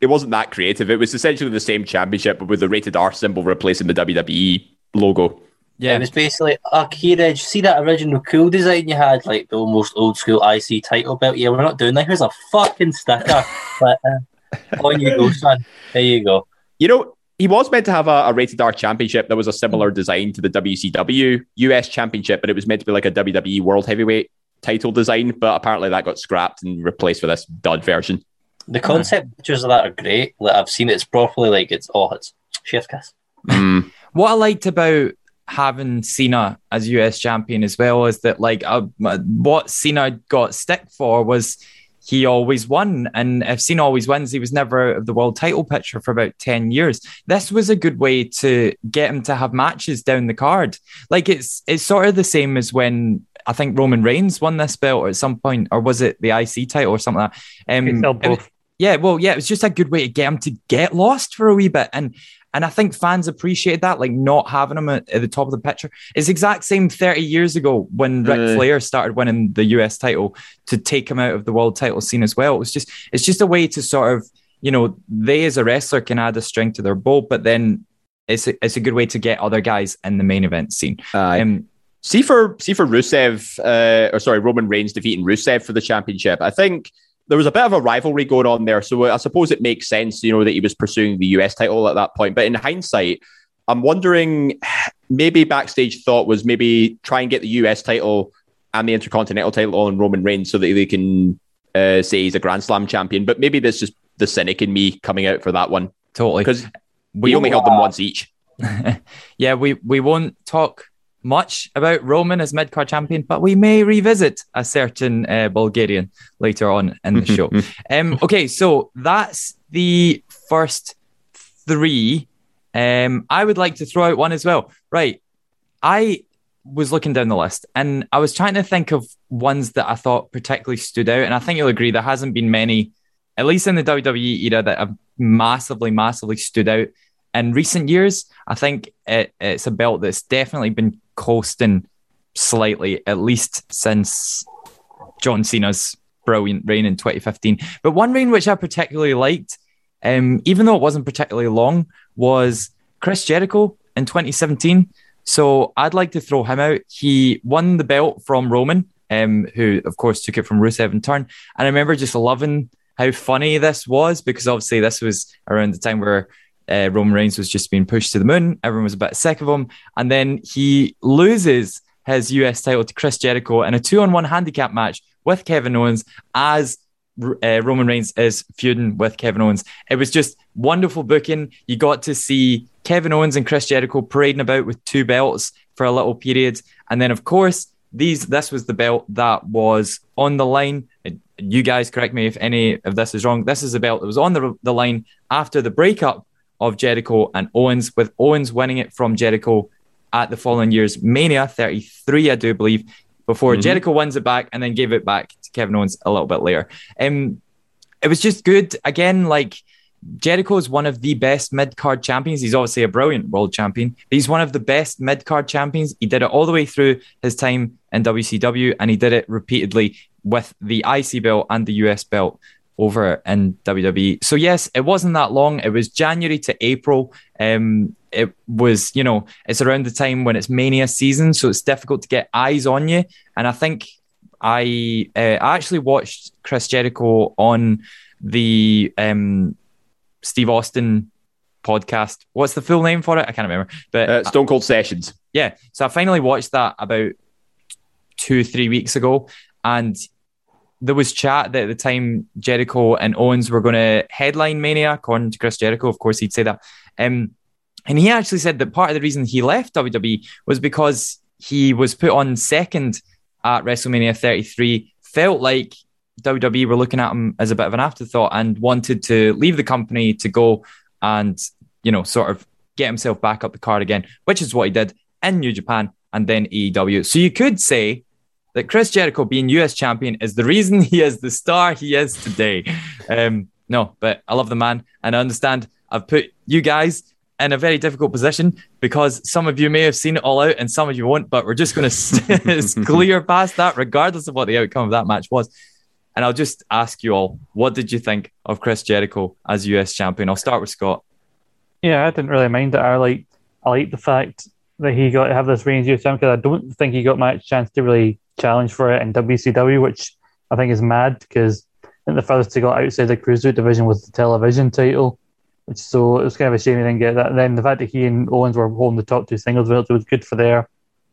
it wasn't that creative. It was essentially the same championship, but with the rated R symbol replacing the WWE logo. Yeah, it was basically a key edge. See that original cool design you had, like the almost old school IC title belt. Yeah, we're not doing that. Here's a fucking sticker. but, uh, on you go, son. There you go. You know, he was meant to have a, a, rated R championship that was a similar design to the WCW US championship, but it was meant to be like a WWE World Heavyweight title design. But apparently that got scrapped and replaced with this dud version. The concept pictures of that are great. Like I've seen it, it's properly like it's oh it's chef kiss. Mm. what I liked about having Cena as US champion as well is that like uh, what Cena got stick for was he always won. And if Cena always wins, he was never out of the world title picture for about 10 years. This was a good way to get him to have matches down the card. Like it's it's sort of the same as when I think Roman Reigns won this belt at some point, or was it the IC title or something like that? Um, both. Yeah, well, yeah, it was just a good way to get him to get lost for a wee bit, and and I think fans appreciated that, like not having him at, at the top of the picture. It's exact same thirty years ago when Ric uh, Flair started winning the US title to take him out of the world title scene as well. It was just it's just a way to sort of you know they as a wrestler can add a string to their bow, but then it's a, it's a good way to get other guys in the main event scene. Uh, um, see for see for Rusev, uh, or sorry, Roman Reigns defeating Rusev for the championship. I think there was a bit of a rivalry going on there. So I suppose it makes sense, you know, that he was pursuing the US title at that point. But in hindsight, I'm wondering maybe backstage thought was maybe try and get the US title and the Intercontinental title on Roman Reigns so that they can uh, say he's a Grand Slam champion. But maybe this just the cynic in me coming out for that one. Totally. Because we only held them once each. yeah, we, we won't talk much about Roman as mid card champion, but we may revisit a certain uh, Bulgarian later on in the show. um, okay, so that's the first three. Um, I would like to throw out one as well. Right. I was looking down the list and I was trying to think of ones that I thought particularly stood out. And I think you'll agree there hasn't been many, at least in the WWE era, that have massively, massively stood out in recent years. I think it, it's a belt that's definitely been coasting slightly, at least since John Cena's brilliant reign in 2015. But one reign which I particularly liked, um, even though it wasn't particularly long, was Chris Jericho in 2017. So I'd like to throw him out. He won the belt from Roman, um, who of course took it from Rusev in turn. And I remember just loving how funny this was because obviously this was around the time where uh, Roman Reigns was just being pushed to the moon. Everyone was a bit sick of him. And then he loses his US title to Chris Jericho in a two on one handicap match with Kevin Owens as uh, Roman Reigns is feuding with Kevin Owens. It was just wonderful booking. You got to see Kevin Owens and Chris Jericho parading about with two belts for a little period. And then, of course, these this was the belt that was on the line. You guys correct me if any of this is wrong. This is the belt that was on the, the line after the breakup of Jericho and Owens, with Owens winning it from Jericho at the following year's Mania 33, I do believe, before mm-hmm. Jericho wins it back and then gave it back to Kevin Owens a little bit later. Um, it was just good. Again, like Jericho is one of the best mid card champions. He's obviously a brilliant world champion. he's one of the best mid card champions. He did it all the way through his time in WCW, and he did it repeatedly with the IC belt and the US belt over in WWE. So yes, it wasn't that long. It was January to April. Um, it was, you know, it's around the time when it's Mania season, so it's difficult to get eyes on you. And I think I uh, I actually watched Chris Jericho on the um, Steve Austin podcast. What's the full name for it? I can't remember. But uh, Stone Cold Sessions. Yeah. So I finally watched that about two, three weeks ago. And there was chat that at the time Jericho and Owens were going to headline Mania, according to Chris Jericho. Of course, he'd say that. Um, and he actually said that part of the reason he left WWE was because he was put on second at WrestleMania 33, felt like WWE were looking at him as a bit of an afterthought and wanted to leave the company to go and, you know, sort of get himself back up the card again, which is what he did in New Japan and then AEW. So you could say that Chris Jericho being US champion is the reason he is the star he is today. Um, no, but I love the man and I understand I've put you guys in a very difficult position because some of you may have seen it all out and some of you won't, but we're just going to clear past that regardless of what the outcome of that match was. And I'll just ask you all, what did you think of Chris Jericho as US champion? I'll start with Scott. Yeah, I didn't really mind it. I like I like the fact that he got to have this range of champion because I don't think he got much chance to really challenge for it in WCW, which I think is mad because the furthest he got outside the cruiserweight division was the television title. Which so it was kind of a shame he didn't get that. And then the fact that he and Owens were holding the top two singles belts was good for their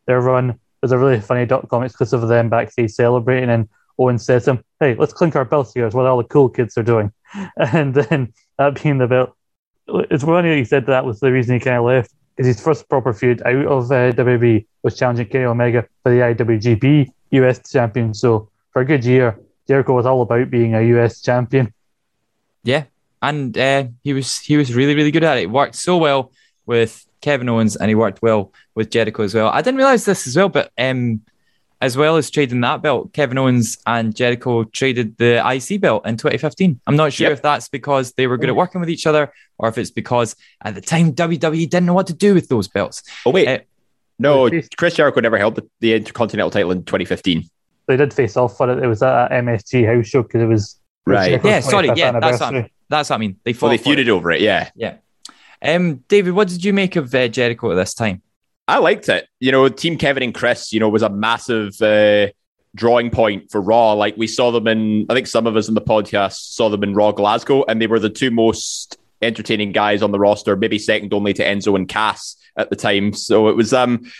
their run. There's a really funny dot com exclusive of them backstage celebrating, and Owens says to him, "Hey, let's clink our belts here. It's what all the cool kids are doing." And then that being the belt, it's funny that he said that was the reason he kind of left is his first proper feud out of uh, WWE was challenging Kenny Omega for the IWGP US champion. So for a good year, Jericho was all about being a US champion. Yeah, and uh, he was he was really really good at it. it. Worked so well with Kevin Owens, and he worked well with Jericho as well. I didn't realize this as well, but um, as well as trading that belt, Kevin Owens and Jericho traded the IC belt in 2015. I'm not sure yep. if that's because they were good at working with each other or if it's because at the time WWE didn't know what to do with those belts. Oh, wait. Uh, no, Chris Jericho never held the, the, Intercontinental title in 2015. They did face off for it. It was at MSG house show because it was. Right. Yeah, sorry. Yeah, that's what, I mean. that's what I mean. They, fought well, they feuded it. over it. Yeah. Yeah. Um, David, what did you make of uh, Jericho at this time? I liked it. You know, Team Kevin and Chris, you know, was a massive uh, drawing point for Raw. Like we saw them in, I think some of us in the podcast saw them in Raw Glasgow, and they were the two most entertaining guys on the roster, maybe second only to Enzo and Cass at the time. So it was, um,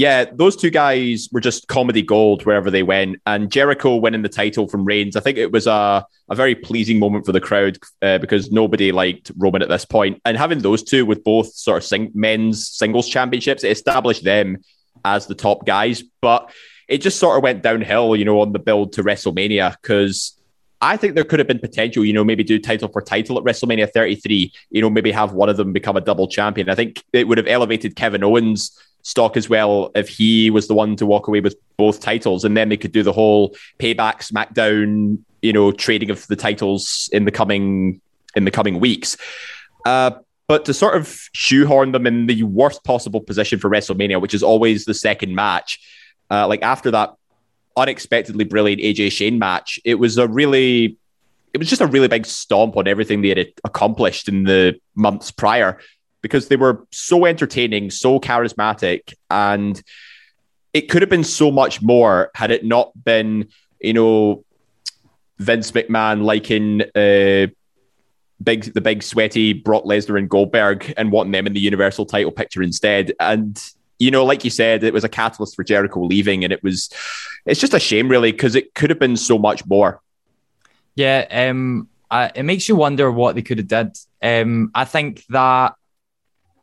yeah, those two guys were just comedy gold wherever they went. And Jericho winning the title from Reigns, I think it was a, a very pleasing moment for the crowd uh, because nobody liked Roman at this point. And having those two with both sort of sing- men's singles championships, it established them as the top guys. But it just sort of went downhill, you know, on the build to WrestleMania because I think there could have been potential, you know, maybe do title for title at WrestleMania 33, you know, maybe have one of them become a double champion. I think it would have elevated Kevin Owens' stock as well if he was the one to walk away with both titles. And then they could do the whole payback, SmackDown, you know, trading of the titles in the coming in the coming weeks. Uh, but to sort of shoehorn them in the worst possible position for WrestleMania, which is always the second match, uh, like after that unexpectedly brilliant AJ Shane match, it was a really, it was just a really big stomp on everything they had accomplished in the months prior because they were so entertaining, so charismatic, and it could have been so much more had it not been, you know, Vince McMahon liking uh, big the big sweaty Brock Lesnar and Goldberg and wanting them in the Universal title picture instead. And you know, like you said, it was a catalyst for Jericho leaving, and it was it's just a shame, really, because it could have been so much more. Yeah, um, I, it makes you wonder what they could have did. Um, I think that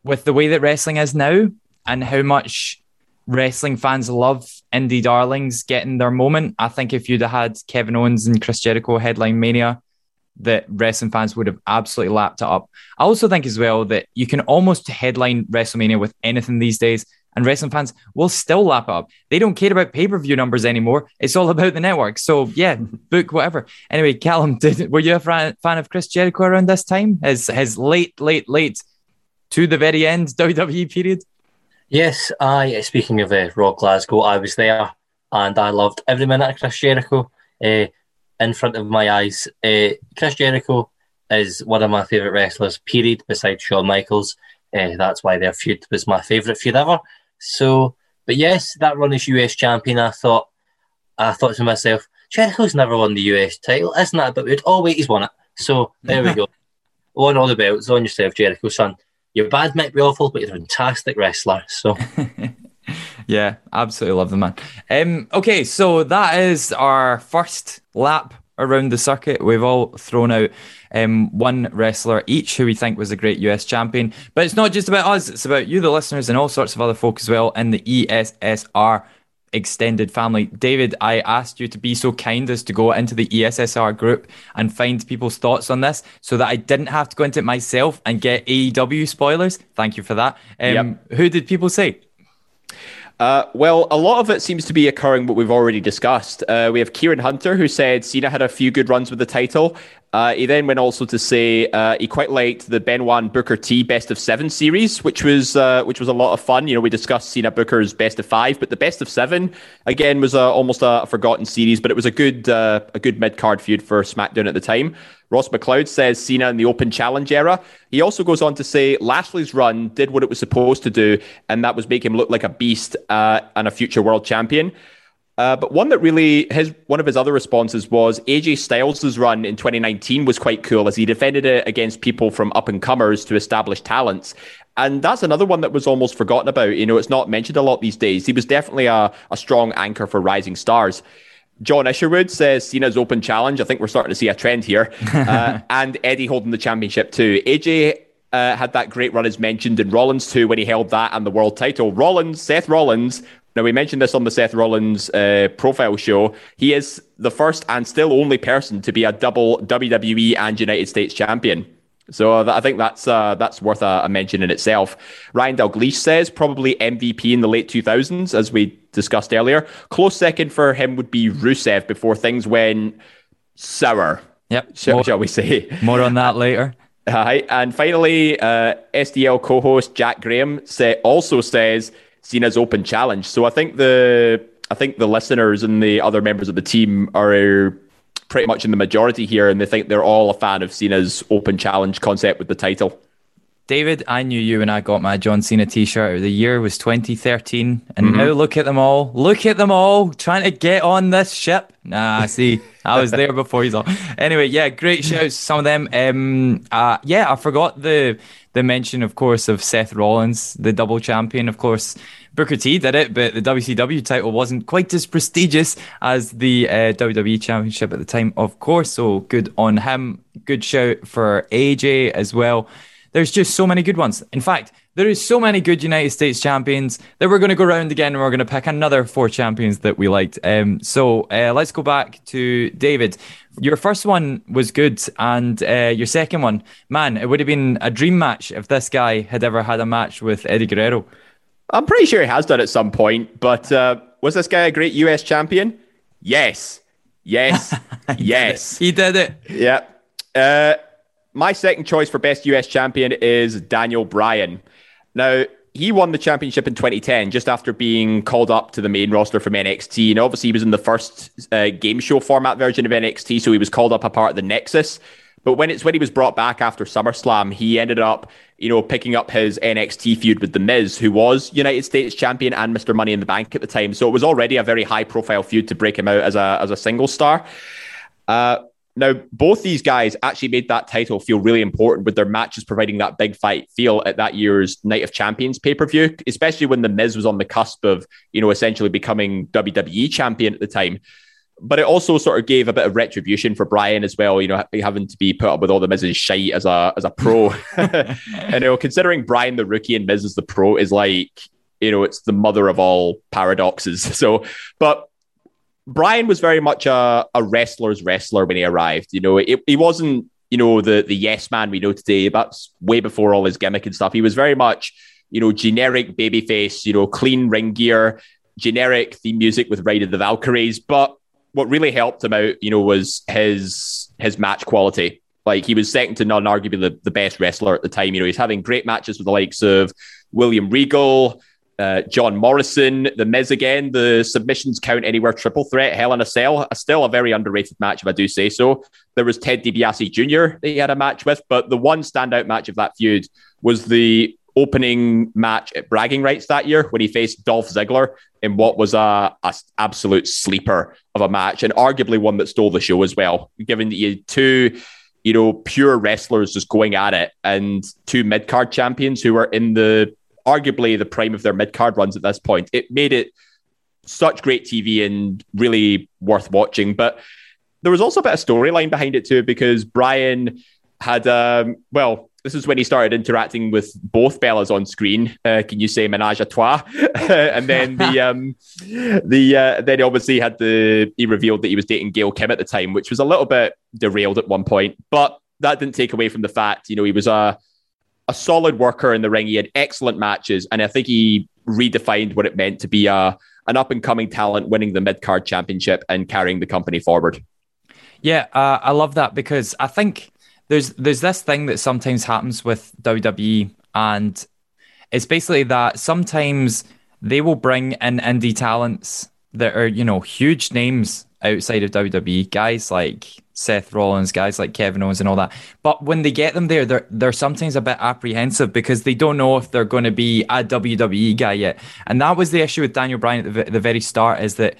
with the way that wrestling is now and how much wrestling fans love indie darlings getting their moment, I think if you'd have had Kevin Owens and Chris Jericho headline Mania, that wrestling fans would have absolutely lapped it up. I also think as well that you can almost headline WrestleMania with anything these days and wrestling fans will still lap up. They don't care about pay per view numbers anymore. It's all about the network. So yeah, book whatever. Anyway, Callum, did, were you a fan, fan of Chris Jericho around this time? His his late, late, late to the very end WWE period. Yes, I. Speaking of uh, Raw Glasgow, I was there and I loved every minute of Chris Jericho uh, in front of my eyes. Uh, Chris Jericho is one of my favourite wrestlers, period, besides Shawn Michaels. Uh, that's why their feud was my favourite feud ever. So, but yes, that run as US champion, I thought, I thought to myself, Jericho's never won the US title, isn't that? But we'd, oh wait, he's won it. So there we go. Won all the belts on yourself, Jericho, son. Your bad might be awful, but you're a fantastic wrestler. So. yeah, absolutely love the man. Um, okay, so that is our first lap around the circuit. We've all thrown out um, one wrestler each who we think was a great US champion. But it's not just about us, it's about you, the listeners, and all sorts of other folk as well in the ESSR extended family. David, I asked you to be so kind as to go into the ESSR group and find people's thoughts on this so that I didn't have to go into it myself and get AEW spoilers. Thank you for that. Um, yep. Who did people say? Uh, well, a lot of it seems to be occurring what we've already discussed. Uh, we have Kieran Hunter, who said Cena had a few good runs with the title. Uh, he then went also to say uh, he quite liked the Benoit Booker T best of seven series, which was uh, which was a lot of fun. You know, we discussed Cena Booker's best of five, but the best of seven again was almost a forgotten series, but it was a good uh, a good mid card feud for SmackDown at the time. Ross McLeod says Cena in the Open Challenge era. He also goes on to say Lashley's run did what it was supposed to do, and that was make him look like a beast uh, and a future world champion. Uh, but one that really his one of his other responses was AJ Styles' run in 2019 was quite cool as he defended it against people from up and comers to established talents. And that's another one that was almost forgotten about. You know, it's not mentioned a lot these days. He was definitely a, a strong anchor for rising stars. John Isherwood says Cena's open challenge. I think we're starting to see a trend here. Uh, and Eddie holding the championship too. AJ uh, had that great run as mentioned in Rollins too when he held that and the world title. Rollins, Seth Rollins, now, we mentioned this on the Seth Rollins uh, profile show. He is the first and still only person to be a double WWE and United States champion. So uh, I think that's uh, that's worth a, a, mention in itself. Ryan Dalgleish says probably MVP in the late 2000s, as we discussed earlier. Close second for him would be Rusev before things went sour. Yep. Shall, more, shall we say? More on that later. Hi. And finally, uh, SDL co-host Jack Graham say, also says Cena's open challenge. So I think the I think the listeners and the other members of the team are pretty much in the majority here, and they think they're all a fan of Cena's open challenge concept with the title. David, I knew you when I got my John Cena t-shirt. The year was 2013, and Mhm. now look at them all. Look at them all trying to get on this ship. Nah, see, I was there before you all. Anyway, yeah, great shouts. Some of them. Um, uh, yeah, I forgot the the mention, of course, of Seth Rollins, the double champion. Of course, Booker T did it, but the WCW title wasn't quite as prestigious as the uh, WWE Championship at the time, of course. So good on him. Good shout for AJ as well. There's just so many good ones. In fact, there is so many good United States champions that we're going to go round again and we're going to pick another four champions that we liked. Um, so uh, let's go back to David. Your first one was good, and uh, your second one, man, it would have been a dream match if this guy had ever had a match with Eddie Guerrero. I'm pretty sure he has done at some point, but uh, was this guy a great US champion? Yes. Yes. yes. He did it. Yeah. Uh, my second choice for best US champion is Daniel Bryan. Now, he won the championship in 2010 just after being called up to the main roster from NXT. And obviously, he was in the first uh, game show format version of NXT, so he was called up a part of the Nexus. But when it's when he was brought back after SummerSlam, he ended up, you know, picking up his NXT feud with The Miz, who was United States champion and Mr. Money in the Bank at the time. So it was already a very high profile feud to break him out as a as a single star. Uh, now, both these guys actually made that title feel really important with their matches providing that big fight feel at that year's Night of Champions pay per view, especially when The Miz was on the cusp of, you know, essentially becoming WWE champion at the time. But it also sort of gave a bit of retribution for Bryan as well, you know, having to be put up with all the Miz's shite as a as a pro. and you know, considering Bryan the rookie and Miz as the pro is like, you know, it's the mother of all paradoxes. So, but Bryan was very much a, a wrestler's wrestler when he arrived. You know, it, he wasn't, you know, the the yes man we know today. That's way before all his gimmick and stuff. He was very much, you know, generic babyface, you know, clean ring gear, generic theme music with Ride of the Valkyries. But what really helped him out, you know, was his his match quality. Like he was second to none, arguably the, the best wrestler at the time. You know, he's having great matches with the likes of William Regal, uh, John Morrison, The Miz again, the submissions count anywhere triple threat, Hell in a Cell, still a very underrated match, if I do say so. There was Ted DiBiase Jr. that he had a match with, but the one standout match of that feud was the opening match at Bragging Rights that year when he faced Dolph Ziggler in what was a, a absolute sleeper of a match and arguably one that stole the show as well, given that you had two you know, pure wrestlers just going at it and two mid card champions who were in the arguably the prime of their mid card runs at this point. It made it such great TV and really worth watching. But there was also a bit of storyline behind it too, because Bryan had, um, well, this is when he started interacting with both Bellas on screen. Uh, can you say menage a trois? and then the um, the uh, then he obviously had the he revealed that he was dating Gail Kim at the time, which was a little bit derailed at one point, but that didn't take away from the fact you know he was a a solid worker in the ring. He had excellent matches, and I think he redefined what it meant to be a an up and coming talent, winning the mid card championship and carrying the company forward. Yeah, uh, I love that because I think there's there's this thing that sometimes happens with WWE, and it's basically that sometimes they will bring in indie talents that are you know huge names outside of WWE, guys like Seth Rollins, guys like Kevin Owens, and all that. But when they get them there, they're they're sometimes a bit apprehensive because they don't know if they're going to be a WWE guy yet. And that was the issue with Daniel Bryan at the, the very start, is that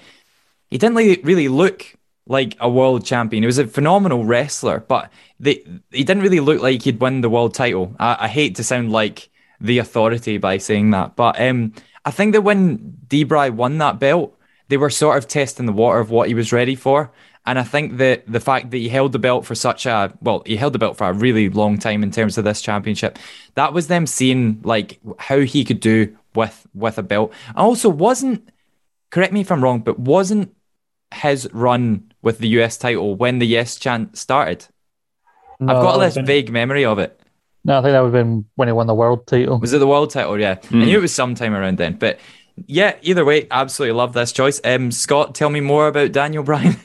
he didn't really, really look like a world champion. He was a phenomenal wrestler, but they, he didn't really look like he'd win the world title. I, I hate to sound like the authority by saying that, but um, I think that when D-Bry won that belt, they were sort of testing the water of what he was ready for. And I think that the fact that he held the belt for such a well, he held the belt for a really long time in terms of this championship, that was them seeing like how he could do with with a belt. And also wasn't correct me if I'm wrong, but wasn't his run with the US title when the Yes chant started? No, I've got that this been- vague memory of it. No, I think that would have been when he won the world title. Was it the world title? Yeah. Hmm. I knew it was sometime around then. But yeah, either way, absolutely love this choice. Um, Scott, tell me more about Daniel Bryan.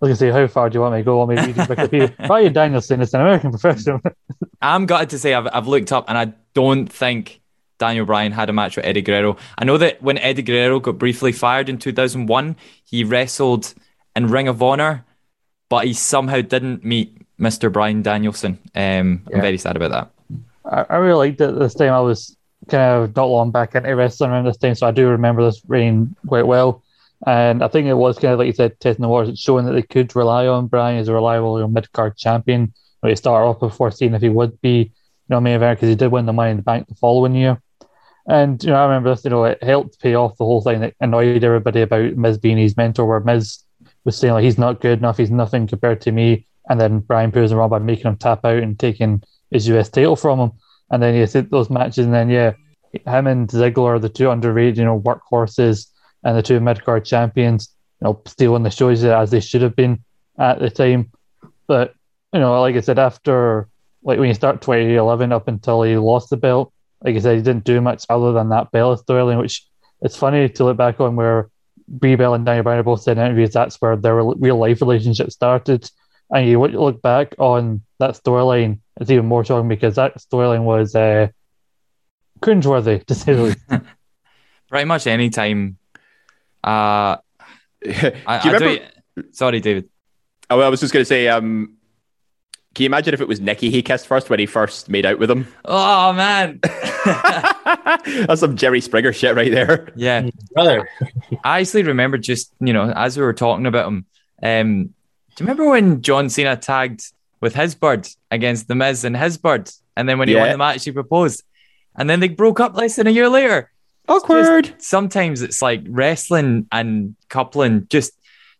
Like I say, how far do you want me to go? Want me to read his Wikipedia? Bryan Danielson is an American professional. I'm gutted to say I've, I've looked up and I don't think Daniel Bryan had a match with Eddie Guerrero. I know that when Eddie Guerrero got briefly fired in 2001, he wrestled in Ring of Honor, but he somehow didn't meet Mr. Bryan Danielson. Um, Yeah. I'm very sad about that. I, I really liked it this time. I was kind of not long back into wrestling around this time, so I do remember this reign quite well. And I think it was kind of like you said, testing the waters, showing that they could rely on Bryan as a reliable mid card champion. When he started off before seeing if he would be, you know, main event because he did win the Money in the Bank the following year. And you know, I remember this. You know, it helped pay off the whole thing that annoyed everybody about Miz being his mentor, where Miz was saying like he's not good enough, he's nothing compared to me, and then Bryan proves him wrong by making him tap out and taking his US title from him. And then you see those matches, and then yeah, him and Ziggler are the two underrated, you know, workhorses and the two mid card champions, you know, stealing the shows as they should have been at the time. But you know, like I said, after like when you start 2011 up until he lost the belt, like I said, he didn't do much other than that Bella storyline, which it's funny to look back on where Bell and Daniel Bryan both said in interviews that's where their real life relationship started. And you look back on that storyline, it's even more shocking because that storyline was uh, cringeworthy to say the least. Pretty much any time. Uh, Do you I, I remember? don't- sorry, David. Oh, I was just going to say, um, can you imagine if it was Nikki he kissed first when he first made out with him? Oh man, That's some Jerry Springer shit right there. yeah. Brother, I actually remember just you know as we were talking about him. Um, do you remember when John Cena tagged with his bird against the Miz and his bird, and then when he won the match, he proposed, and then they broke up less than a year later. Awkward. Just- sometimes it's like wrestling and coupling just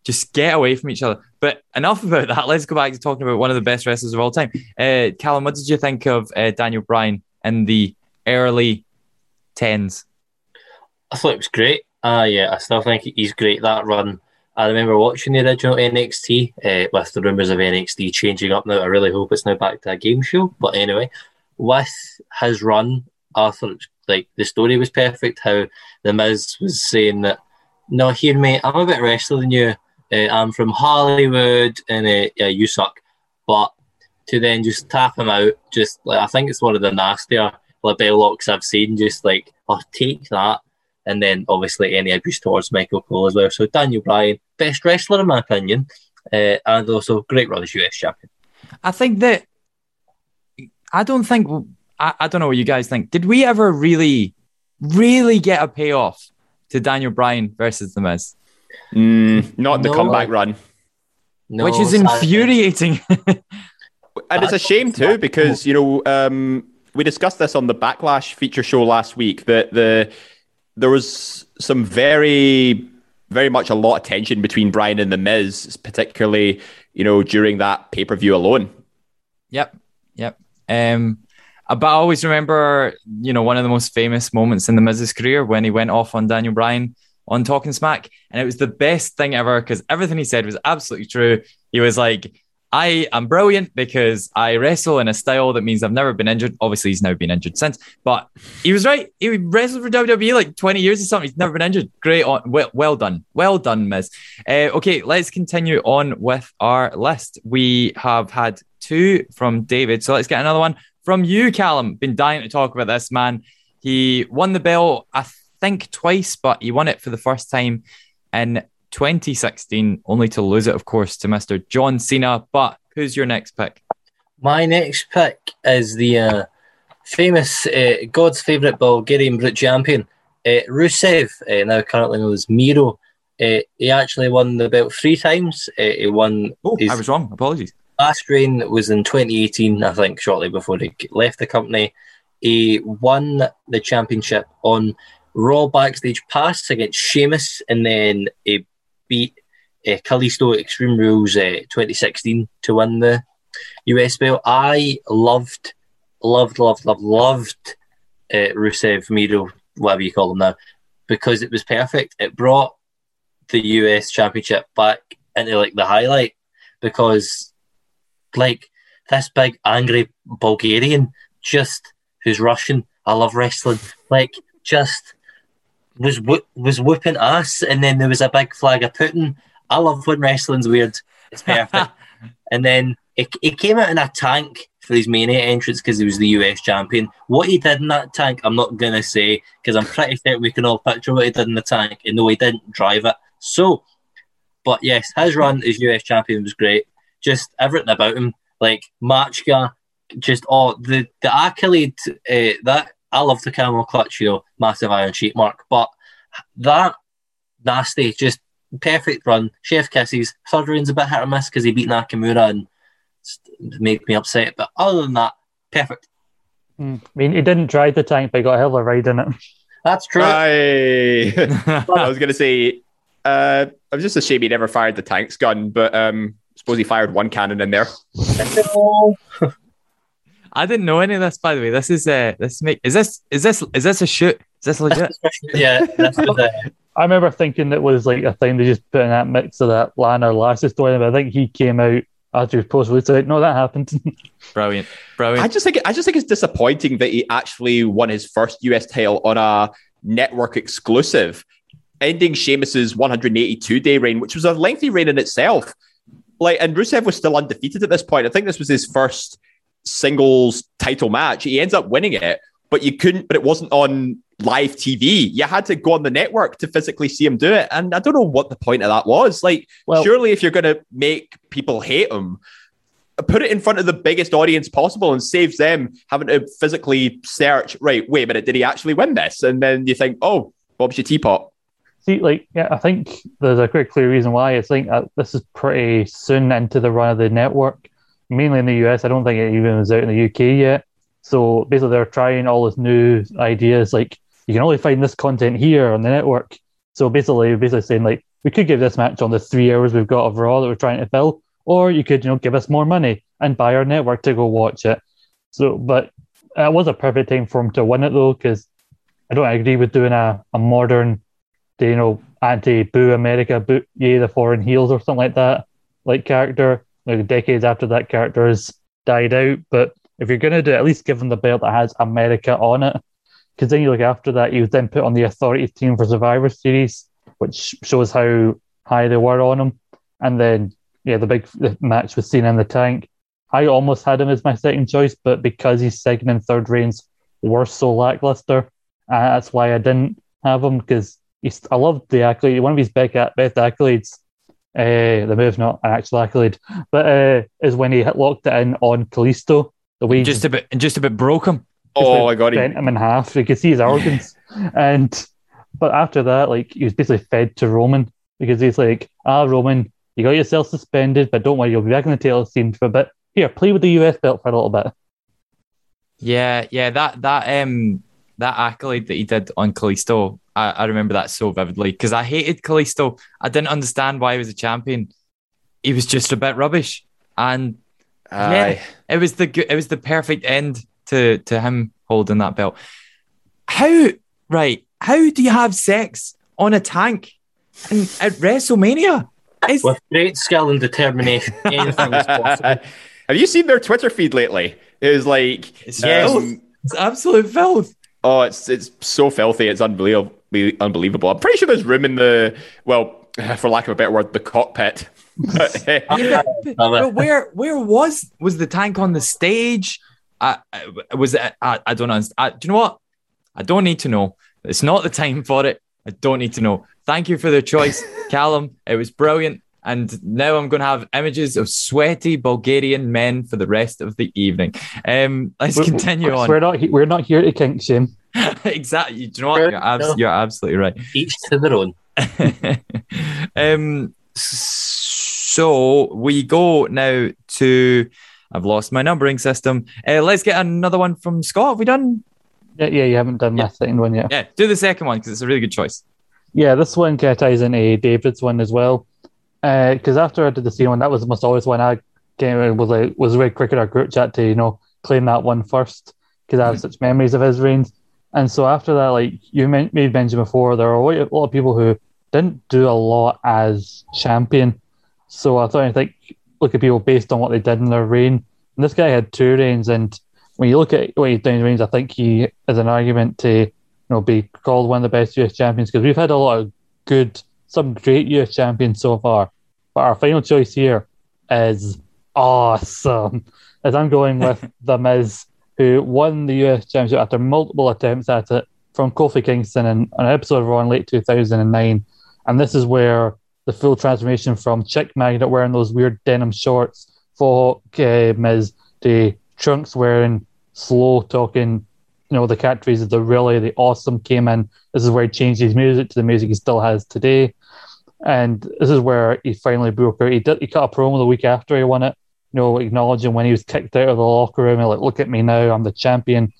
just get away from each other. But enough about that. Let's go back to talking about one of the best wrestlers of all time. Uh, Callum, what did you think of uh, Daniel Bryan in the early tens? I thought it was great. Ah, yeah, I still think he's great that run. I remember watching the original NXT uh, with the rumours of NXT changing up now. I really hope it's now back to a game show. But anyway, with his run, I thought like the story was perfect. How the Miz was saying that, "No, hear me, I'm a bit wrestler than you. Uh, I'm from Hollywood, and uh, yeah, you suck." But to then just tap him out, just like I think it's one of the nastier LeBell Locks I've seen. Just like, oh, take that and then obviously any abuse towards Michael Cole as well. So Daniel Bryan, best wrestler in my opinion, uh, and also great run US champion. I think that I don't think I, I don't know what you guys think. Did we ever really, really get a payoff to Daniel Bryan versus the Miz? Mm, not the No. comeback run. No, Which is infuriating. And it's a shame too because you know um, we discussed this on the Backlash feature show last week that the there was some very very much a lot of tension between Bryan and the Miz, particularly you know during that pay per view alone. Yep, yep. Um, but I always remember, you know, one of the most famous moments in the Miz's career when he went off on Daniel Bryan on Talking Smack, and it was the best thing ever because everything he said was absolutely true. He was like, "I am brilliant because I wrestle in a style that means I've never been injured." Obviously, he's now been injured since, but he was right. He wrestled for WWE like twenty years or something. He's never been injured. Great, on, well, well done, well done, Miz. Uh, okay, let's continue on with our list. We have had two from David, so let's get another one from you, Callum. Been dying to talk about this man. He won the belt, I think, twice, but he won it for the first time in 2016, only to lose it, of course, to Mr. John Cena. But who's your next pick? My next pick is the uh, famous uh, God's favourite Bulgarian Brute champion, uh, Rusev, uh, now currently known as Miro. Uh, he actually won the belt three times. Uh, he won Oh, I was wrong. Apologies. last reign was in 2018, I think, shortly before he left the company. He won the championship on Raw Backstage Pass against Sheamus, and then he beat uh, Kalisto Extreme Rules uh, 2016 to win the US belt. I loved, loved, loved, loved, loved uh, Rusev Miro, whatever you call him now, because it was perfect. It brought the US Championship back into like the highlight because like this big angry Bulgarian just who's Russian. I love wrestling. Like just was who- was whooping ass, and then there was a big flag of Putin. I love when wrestling's weird. It's perfect. and then it, it came out in a tank for his mania entrance because he was the US champion. What he did in that tank, I'm not gonna say because I'm pretty certain we can all picture what he did in the tank. And no, he didn't drive it. So, but yes, his run as US champion was great. Just everything about him, like Machka, just oh the the accolade uh, that I love the camel clutch, you know, massive Iron Sheik mark, but that nasty, just perfect run. Chef kisses. Third reign's a bit hit or miss because he beat Nakamura and made me upset. But other than that, perfect. Mm. I mean, he didn't drive the tank, but he got a hell of a ride in it. That's true. I, I was going to say, uh, I'm just ashamed he never fired the tank's gun, but um, suppose he fired one cannon in there. I didn't know any of this, by the way. This is uh, this make is this is this is this a shoot? Is this legit? yeah, that's uh, I remember thinking it was like a thing they just put in that mix of that Lana Lashley story, but I think he came out after his post release like, no, that happened. brilliant, brilliant. I just think I just think it's disappointing that he actually won his first US title on a network exclusive, ending Sheamus's 182 day reign, which was a lengthy reign in itself. Like, and Rusev was still undefeated at this point. I think this was his first singles title match. He ends up winning it, but you couldn't, but it wasn't on live TV. You had to go on the network to physically see him do it. And I don't know what the point of that was. Like, well, surely if you're going to make people hate him, put it in front of the biggest audience possible and saves them having to physically search, right, wait a minute, did he actually win this? And then you think, oh, Bob's your teapot. See, like, yeah, I think there's a quite clear reason why. I think uh, this is pretty soon into the run of the network mainly in the US. I don't think it even was out in the UK yet. So basically, they're trying all these new ideas. Like you can only find this content here on the network. So basically, basically saying like we could give this match on the three hours we've got of Raw that we're trying to fill, or you could you know give us more money and buy our network to go watch it. So, but it was a perfect time for him to win it though, because I don't agree with doing a, a modern, you know, anti boo America, boo yay the foreign heels or something like that, like character like decades after that character has died out. But if you're going to do it, at least give him the belt that has America on it. Because then you look after that, was then put on the authority team for Survivor Series, which shows how high they were on him. And then, yeah, the big match was seen in the tank. I almost had him as my second choice, but because his second and third reigns were so lackluster, uh, that's why I didn't have him. Because I loved the accolade. One of his best accolades uh, the move, not an actual accolade, but uh, is when he locked it in on Kalisto. The way just a bit, just a bit broke him. Oh, I got him. Bent him in half. You could see his organs, and but after that, like he was basically fed to Roman because he's like, ah, Roman, you got yourself suspended, but don't worry, you'll be back in the title scene for a bit. Here, play with the US belt for a little bit. Yeah, yeah, that that um that accolade that he did on Kalisto I, I remember that so vividly because I hated Kalisto. I didn't understand why he was a champion. He was just a bit rubbish, and yeah, it was the it was the perfect end to to him holding that belt. How right? How do you have sex on a tank and at WrestleMania? It's... With great skill and determination, anything is possible. Have you seen their Twitter feed lately? It was like it's, um, it's absolute filth. Oh, it's it's so filthy. It's unbelievable unbelievable. I'm pretty sure there's room in the well, for lack of a better word, the cockpit. but, but where where was was the tank on the stage? Uh, was it? I, I don't know. I, do you know what? I don't need to know. It's not the time for it. I don't need to know. Thank you for the choice, Callum. It was brilliant. And now I'm going to have images of sweaty Bulgarian men for the rest of the evening. Um, let's continue we're, on. We're not we're not here to kink shame. exactly. Do you know what? You're, abs- no. you're absolutely right. Each to their own. um, so we go now to. I've lost my numbering system. Uh, let's get another one from Scott. Have we done? Yeah, yeah, you haven't done yeah. my second one yet. Yeah, do the second one because it's a really good choice. Yeah, this one kind of ties into David's one as well. Because uh, after I did the same one, that was almost always when I came and was like was quick in our group chat to you know claim that one first because I have mm-hmm. such memories of his reigns. And so after that, like you made mention before, there are a lot of people who didn't do a lot as champion. So I thought I think look at people based on what they did in their reign. And this guy had two reigns, and when you look at what he's done in reigns, I think he is an argument to you know be called one of the best US champions because we've had a lot of good, some great US champions so far. But our final choice here is awesome. As I'm going with the Miz who won the US Championship after multiple attempts at it from Kofi Kingston in an episode of Raw in late 2009. And this is where the full transformation from chick magnet wearing those weird denim shorts for uh, Miz to Trunks wearing slow talking, you know, the catchphrases, the really, the awesome came in. This is where he changed his music to the music he still has today. And this is where he finally broke out. He did he cut a promo the week after he won it, you know, acknowledging when he was kicked out of the locker room, like, look at me now, I'm the champion.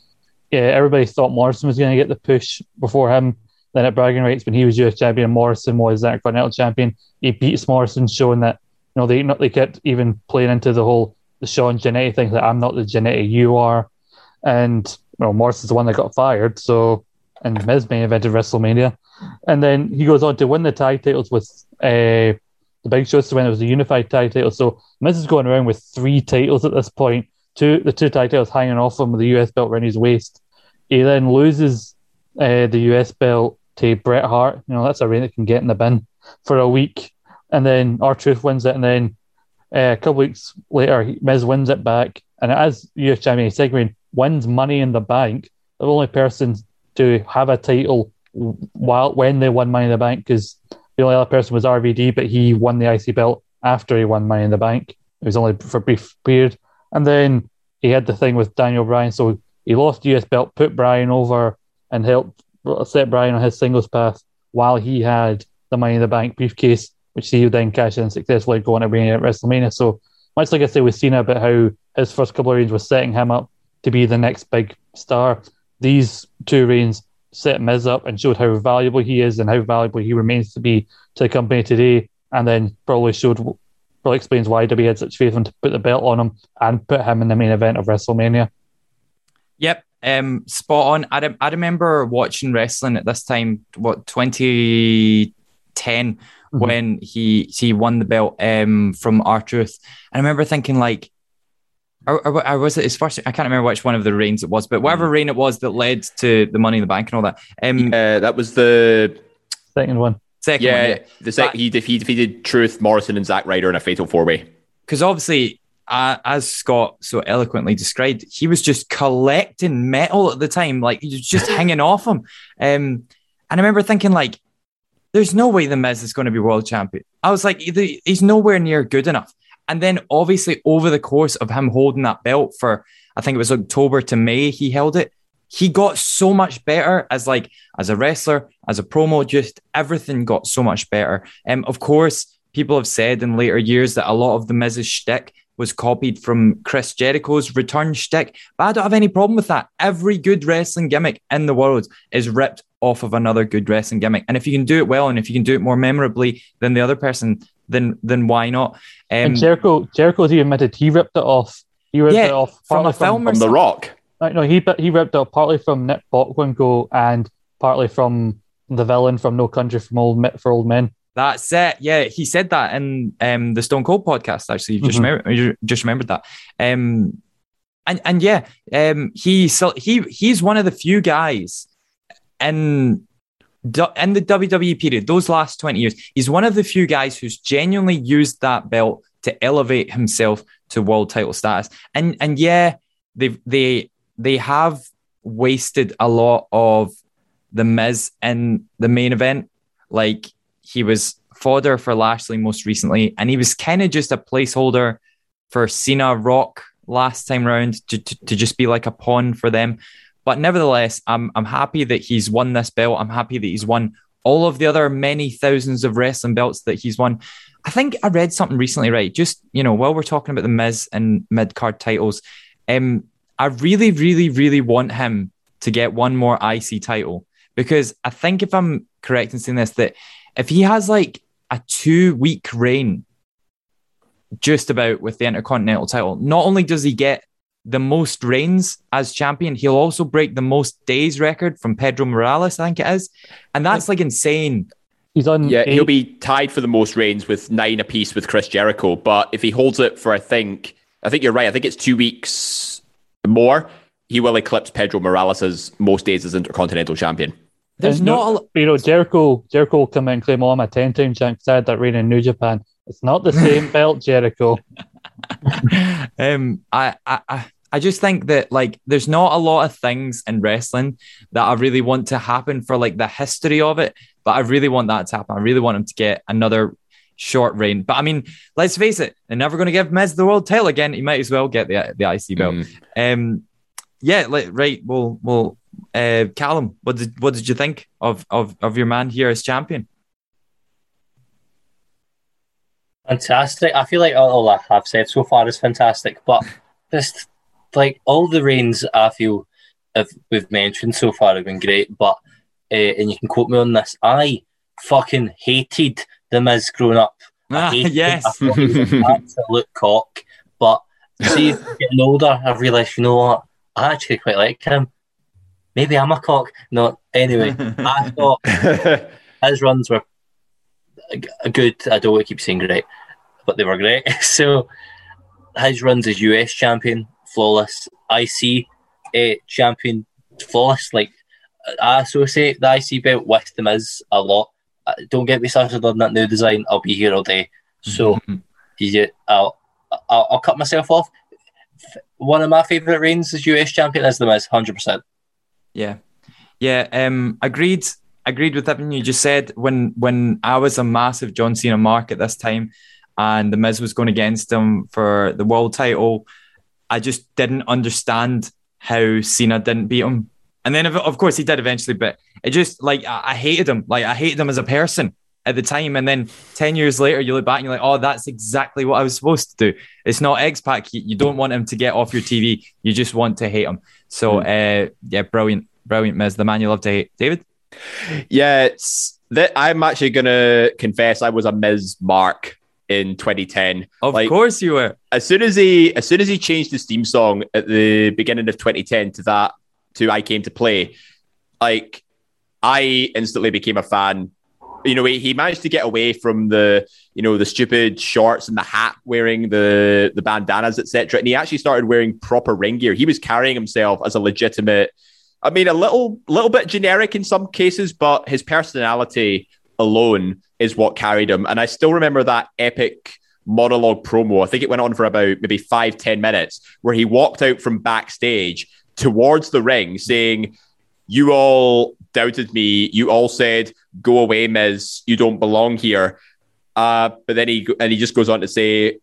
Yeah, everybody thought Morrison was going to get the push before him. Then at bragging rights, when he was US champion, Morrison was that Intercontinental champion. He beats Morrison, showing that you know they not they kept even playing into the whole the Shawn Jannetty thing that I'm not the Jannetty, you are. And well, is the one that got fired, so and Miz main evented WrestleMania. And then he goes on to win the tag titles with uh, the Big Show to win it was a unified tag title. So Miz is going around with three titles at this point. Two the two tag titles hanging off him with the US belt around his waist. He then loses uh, the US belt to Bret Hart. You know, that's a reign that can get in the bin for a week. And then R-Truth wins it. And then uh, a couple weeks later, Miz wins it back. And as US champion, he's Segwin wins money in the bank. The only person to have a title while when they won Money in the Bank because the only other person was RVD, but he won the IC belt after he won Money in the Bank. It was only for a brief period. And then he had the thing with Daniel Bryan. So he lost the US belt, put Bryan over, and helped set Bryan on his singles path while he had the Money in the Bank briefcase, which he would then cash in successfully going to bring at WrestleMania. So much like I say with Cena about how his first couple of reigns was setting him up to be the next big star, these two reigns set Miz up and showed how valuable he is and how valuable he remains to be to the company today, and then probably showed probably explains why WWE had such faith in to put the belt on him and put him in the main event of WrestleMania. Yep, um, spot on. I, re- I remember watching wrestling at this time, what 2010, mm-hmm. when he he won the belt um, from R-Truth. And I remember thinking like, or, or, or, was it his first? I can't remember which one of the reigns it was, but whatever mm. reign it was that led to the Money in the Bank and all that. Um, uh, that was the second one. Second yeah, one, yeah. the second he, defeated, he defeated Truth, Morrison, and Zack Ryder in a fatal four way. Because obviously uh, as Scott so eloquently described, he was just collecting metal at the time. Like he was just hanging off him. Um, and I remember thinking, like, there's no way the Miz is going to be world champion. I was like, he's nowhere near good enough. And then obviously over the course of him holding that belt for, I think it was October to May, he held it. He got so much better as like as a wrestler, as a promo, just everything got so much better. Um, of course, people have said in later years that a lot of the Miz's shtick was copied from Chris Jericho's return shtick, but I don't have any problem with that. Every good wrestling gimmick in the world is ripped off of another good wrestling gimmick, and if you can do it well, and if you can do it more memorably than the other person, then then why not? Um, and Jericho, Jericho's even admitted he ripped it off. He ripped yeah, it off from a film from, from The Rock. No, he he ripped it off partly from Nick Bockwinkel and partly from the villain from No Country from Old for Old Men. That's it. Yeah, he said that in um, the Stone Cold podcast. Actually, you just mm-hmm. remember, you just remembered that. Um, and and yeah, um, he so he he's one of the few guys in in the WWE period, those last twenty years, he's one of the few guys who's genuinely used that belt to elevate himself to world title status. And and yeah, they they they have wasted a lot of the Miz in the main event. Like he was fodder for Lashley most recently, and he was kind of just a placeholder for Cena Rock last time round to, to, to, just be like a pawn for them. But nevertheless, I'm I'm happy that he's won this belt. I'm happy that he's won all of the other many thousands of wrestling belts that he's won. I think I read something recently, right? Just you know, while we're talking about the Miz and mid card titles, um, I really, really, really want him to get one more IC title because I think if I'm correct in saying this, that if he has like a two week reign just about with the Intercontinental title, not only does he get the most reigns as champion, he'll also break the most days record from Pedro Morales, I think it is. And that's like insane. He's on. Yeah, he he'll be tied for the most reigns with nine apiece with Chris Jericho. But if he holds it for, I think, I think you're right. I think it's two weeks more. He will eclipse Pedro Morales' most days as Intercontinental Champion. There's not, a... you know, Jericho. Jericho will come in and claim, "Oh, I'm a ten-time champ." I had that reign in New Japan. It's not the same belt, Jericho. um, I, I, I just think that like there's not a lot of things in wrestling that I really want to happen for like the history of it, but I really want that to happen. I really want him to get another short reign. But I mean, let's face it, they're never going to give Miz the world title again. He might as well get the the IC belt. Mm. Um, yeah, like, right. Well, well, uh, Callum, what did what did you think of of of your man here as champion? Fantastic. I feel like all I have said so far is fantastic, but just like all the reigns I feel have, we've mentioned so far have been great. But uh, and you can quote me on this. I fucking hated the Miz growing up. I Ah, him. yes. I was an absolute cock. But see, getting older, I've realised you know what? I actually quite like him. Maybe I'm a cock. No, anyway, I thought his runs were a a good. I don't want to keep saying great, but they were great. So his runs as US champion, flawless. IC uh, champion, flawless. Like I associate the IC belt with the Miz a lot. Uh, Don't get me started on that new design. I'll be here all day. So yeah, I'll, I'll I'll cut myself off. One of my favorite reigns as US champion is the Miz, hundred percent. Yeah, yeah. Um, agreed. Agreed with everything you just said. When when I was a massive John Cena mark at this time, and the Miz was going against him for the world title, I just didn't understand how Cena didn't beat him. And then, of course, he did eventually, but it just like I, hated him. Like I hated him as a person at the time. And then ten years later, you look back and you're like, oh, that's exactly what I was supposed to do. It's not X Pac. You, don't want him to get off your TV. You just want to hate him. So, uh, yeah, brilliant, brilliant, Miz, the man you love to hate, David. Yeah, it's that I'm actually gonna confess I was a Miz Mark in 2010. Of Like, course you were. as soon as he as soon as he changed his theme song at the beginning of 2010 to that to I Came to Play, like I instantly became a fan. You know, he, he managed to get away from the you know the stupid shorts and the hat wearing the the bandanas etc. And he actually started wearing proper ring gear. He was carrying himself as a legitimate. I mean, a little little bit generic in some cases, but his personality alone is what carried him. And I still remember that epic monologue promo. I think it went on for about maybe five, 10 minutes, where he walked out from backstage towards the ring saying, You all doubted me. You all said, Go away, Miz. You don't belong here. Uh, but then he and he just goes on to say,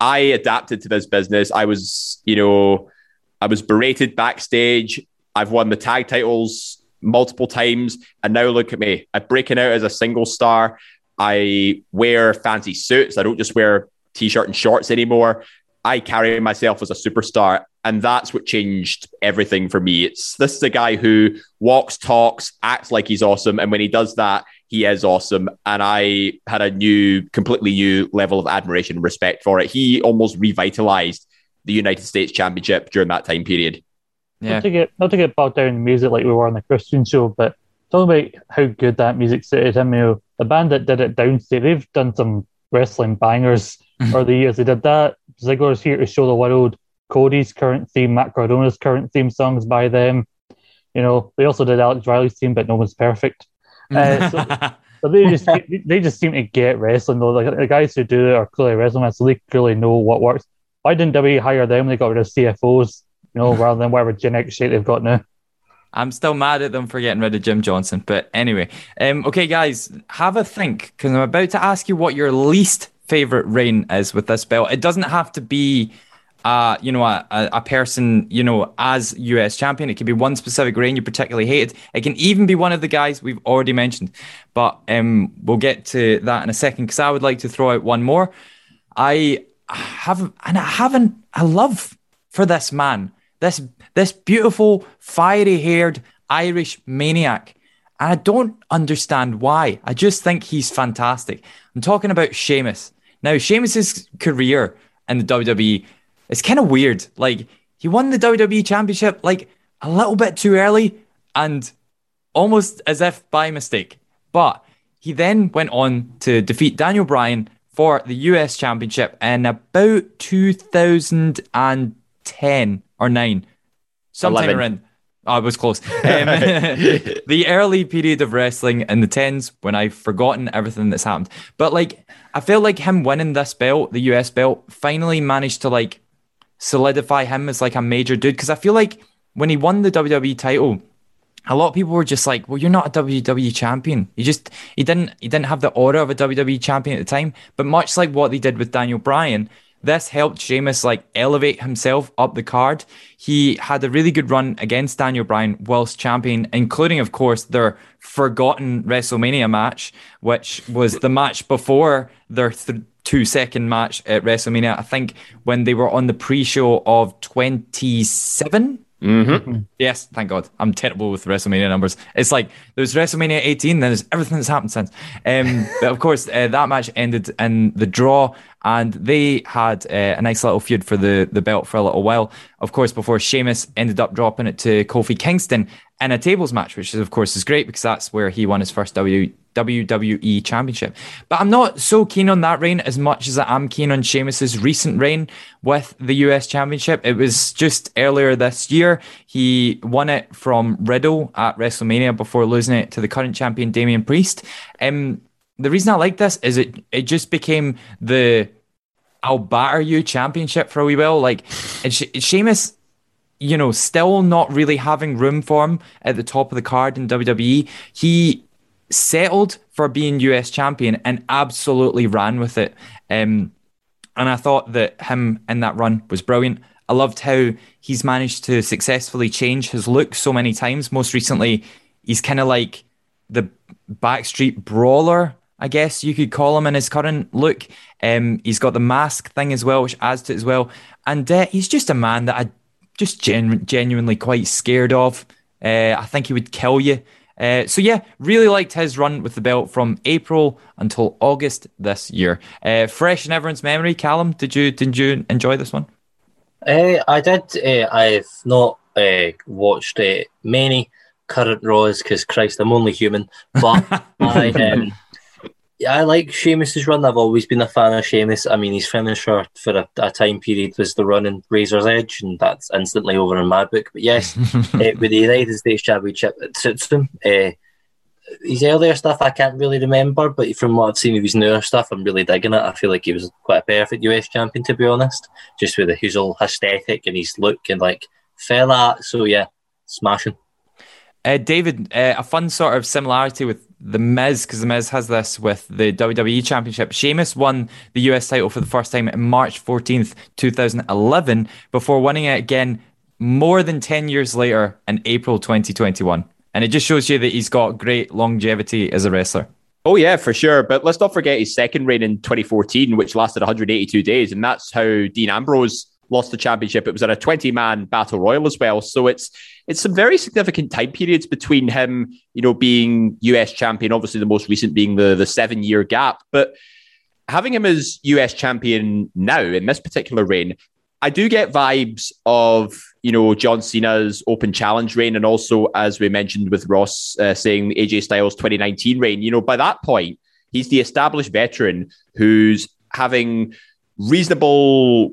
I adapted to this business. I was, you know, I was berated backstage. I've won the tag titles multiple times. And now look at me. I'm breaking out as a single star. I wear fancy suits. I don't just wear t shirt and shorts anymore. I carry myself as a superstar. And that's what changed everything for me. It's this is a guy who walks, talks, acts like he's awesome. And when he does that, he is awesome. And I had a new, completely new level of admiration and respect for it. He almost revitalized the United States Championship during that time period. Yeah. Not to get not to get bogged down in music like we were on the Christian show, but talking about how good that music suited him. You know, the band that did it Downstait, they've done some wrestling bangers over the years. They did that. Ziggler's here to show the world. Cody's current theme, Matt Cardona's current theme songs by them. You know, they also did Alex Riley's theme, but no one's perfect. Uh, so, so they just they just seem to get wrestling though. Like the guys who do it are clearly wrestling, so they clearly know what works. Why didn't WWE hire them? when They got rid of CFO$, know, rather than whatever genetic shape they've got now. I'm still mad at them for getting rid of Jim Johnston. But anyway, um, okay, guys, have a think because I'm about to ask you what your least favorite reign is with this belt. It doesn't have to be, uh, you know, a, a person, you know, as US champion. It could be one specific reign you particularly hated. It can even be one of the guys we've already mentioned. But um, we'll get to that in a second because I would like to throw out one more. I have, and I haven't, a love for this man, this this beautiful, fiery-haired Irish maniac, and I don't understand why. I just think he's fantastic. I'm talking about Sheamus. Now, Sheamus's career in the WWE is kind of weird. Like he won the WWE Championship like a little bit too early, and almost as if by mistake. But he then went on to defeat Daniel Bryan for the US Championship in about 2010 or 9. Sometime 11. around. Oh, I was close. Um, the early period of wrestling in the 10s when I've forgotten everything that's happened. But like, I feel like him winning this belt, the US belt, finally managed to like solidify him as like a major dude. Because I feel like when he won the WWE title, a lot of people were just like, "Well, you're not a WWE champion. You just he didn't he didn't have the aura of a WWE champion at the time." But much like what they did with Daniel Bryan, this helped Sheamus like elevate himself up the card. He had a really good run against Daniel Bryan whilst champion, including, of course, their forgotten WrestleMania match, which was the match before their th- two second match at WrestleMania. I think when they were on the pre show of 27 Mm-hmm. Yes, thank God. I'm terrible with WrestleMania numbers. It's like there's WrestleMania 18, then there's everything that's happened since. Um, but of course, uh, that match ended in the draw, and they had uh, a nice little feud for the, the belt for a little while. Of course, before Sheamus ended up dropping it to Kofi Kingston in a tables match, which is, of course is great because that's where he won his first w, WWE Championship. But I'm not so keen on that reign as much as I am keen on Sheamus's recent reign with the US Championship. It was just earlier this year. He won it from Riddle at WrestleMania before losing it to the current champion Damian Priest. Um, the reason I like this is it it just became the I'll batter you championship for a wee while. Like, she- Sheamus you know, still not really having room for him at the top of the card in WWE. He settled for being US champion and absolutely ran with it. Um, and I thought that him in that run was brilliant. I loved how he's managed to successfully change his look so many times. Most recently, he's kind of like the backstreet brawler, I guess you could call him in his current look. Um, he's got the mask thing as well, which adds to it as well. And uh, he's just a man that I just gen- genuinely quite scared of. Uh, I think he would kill you. Uh, so yeah, really liked his run with the belt from April until August this year. Uh, fresh in everyone's memory. Callum, did you did you enjoy this one? Uh, I did. Uh, I've not uh, watched uh, many current Raws because Christ, I'm only human. But I, um, I like Sheamus's run. I've always been a fan of Sheamus. I mean, his finisher for a, a time period was the run in Razor's Edge, and that's instantly over in my book. But yes, uh, with the United States Championship, it suits him. Uh, his earlier stuff I can't really remember, but from what I've seen of his newer stuff, I'm really digging it. I feel like he was quite a perfect US champion, to be honest, just with his whole aesthetic and his look and like fella. So yeah, smashing. Uh, David, uh, a fun sort of similarity with the Miz because the Miz has this with the WWE Championship. Sheamus won the US title for the first time in March 14th, 2011, before winning it again more than 10 years later in April 2021. And it just shows you that he's got great longevity as a wrestler. Oh yeah, for sure. But let's not forget his second reign in 2014, which lasted 182 days, and that's how Dean Ambrose lost the championship. It was in a 20-man battle royal as well. So it's it's some very significant time periods between him, you know, being US champion, obviously the most recent being the the seven-year gap. But having him as US champion now in this particular reign, I do get vibes of you know John Cena's Open Challenge reign, and also as we mentioned with Ross uh, saying AJ Styles 2019 reign. You know, by that point, he's the established veteran who's having reasonable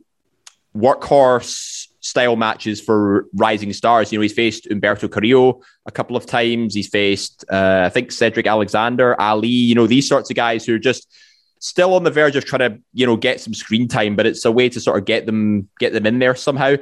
workhorse style matches for rising stars. You know, he's faced Humberto Carrillo a couple of times. He's faced, uh, I think, Cedric Alexander, Ali. You know, these sorts of guys who are just still on the verge of trying to you know get some screen time, but it's a way to sort of get them get them in there somehow.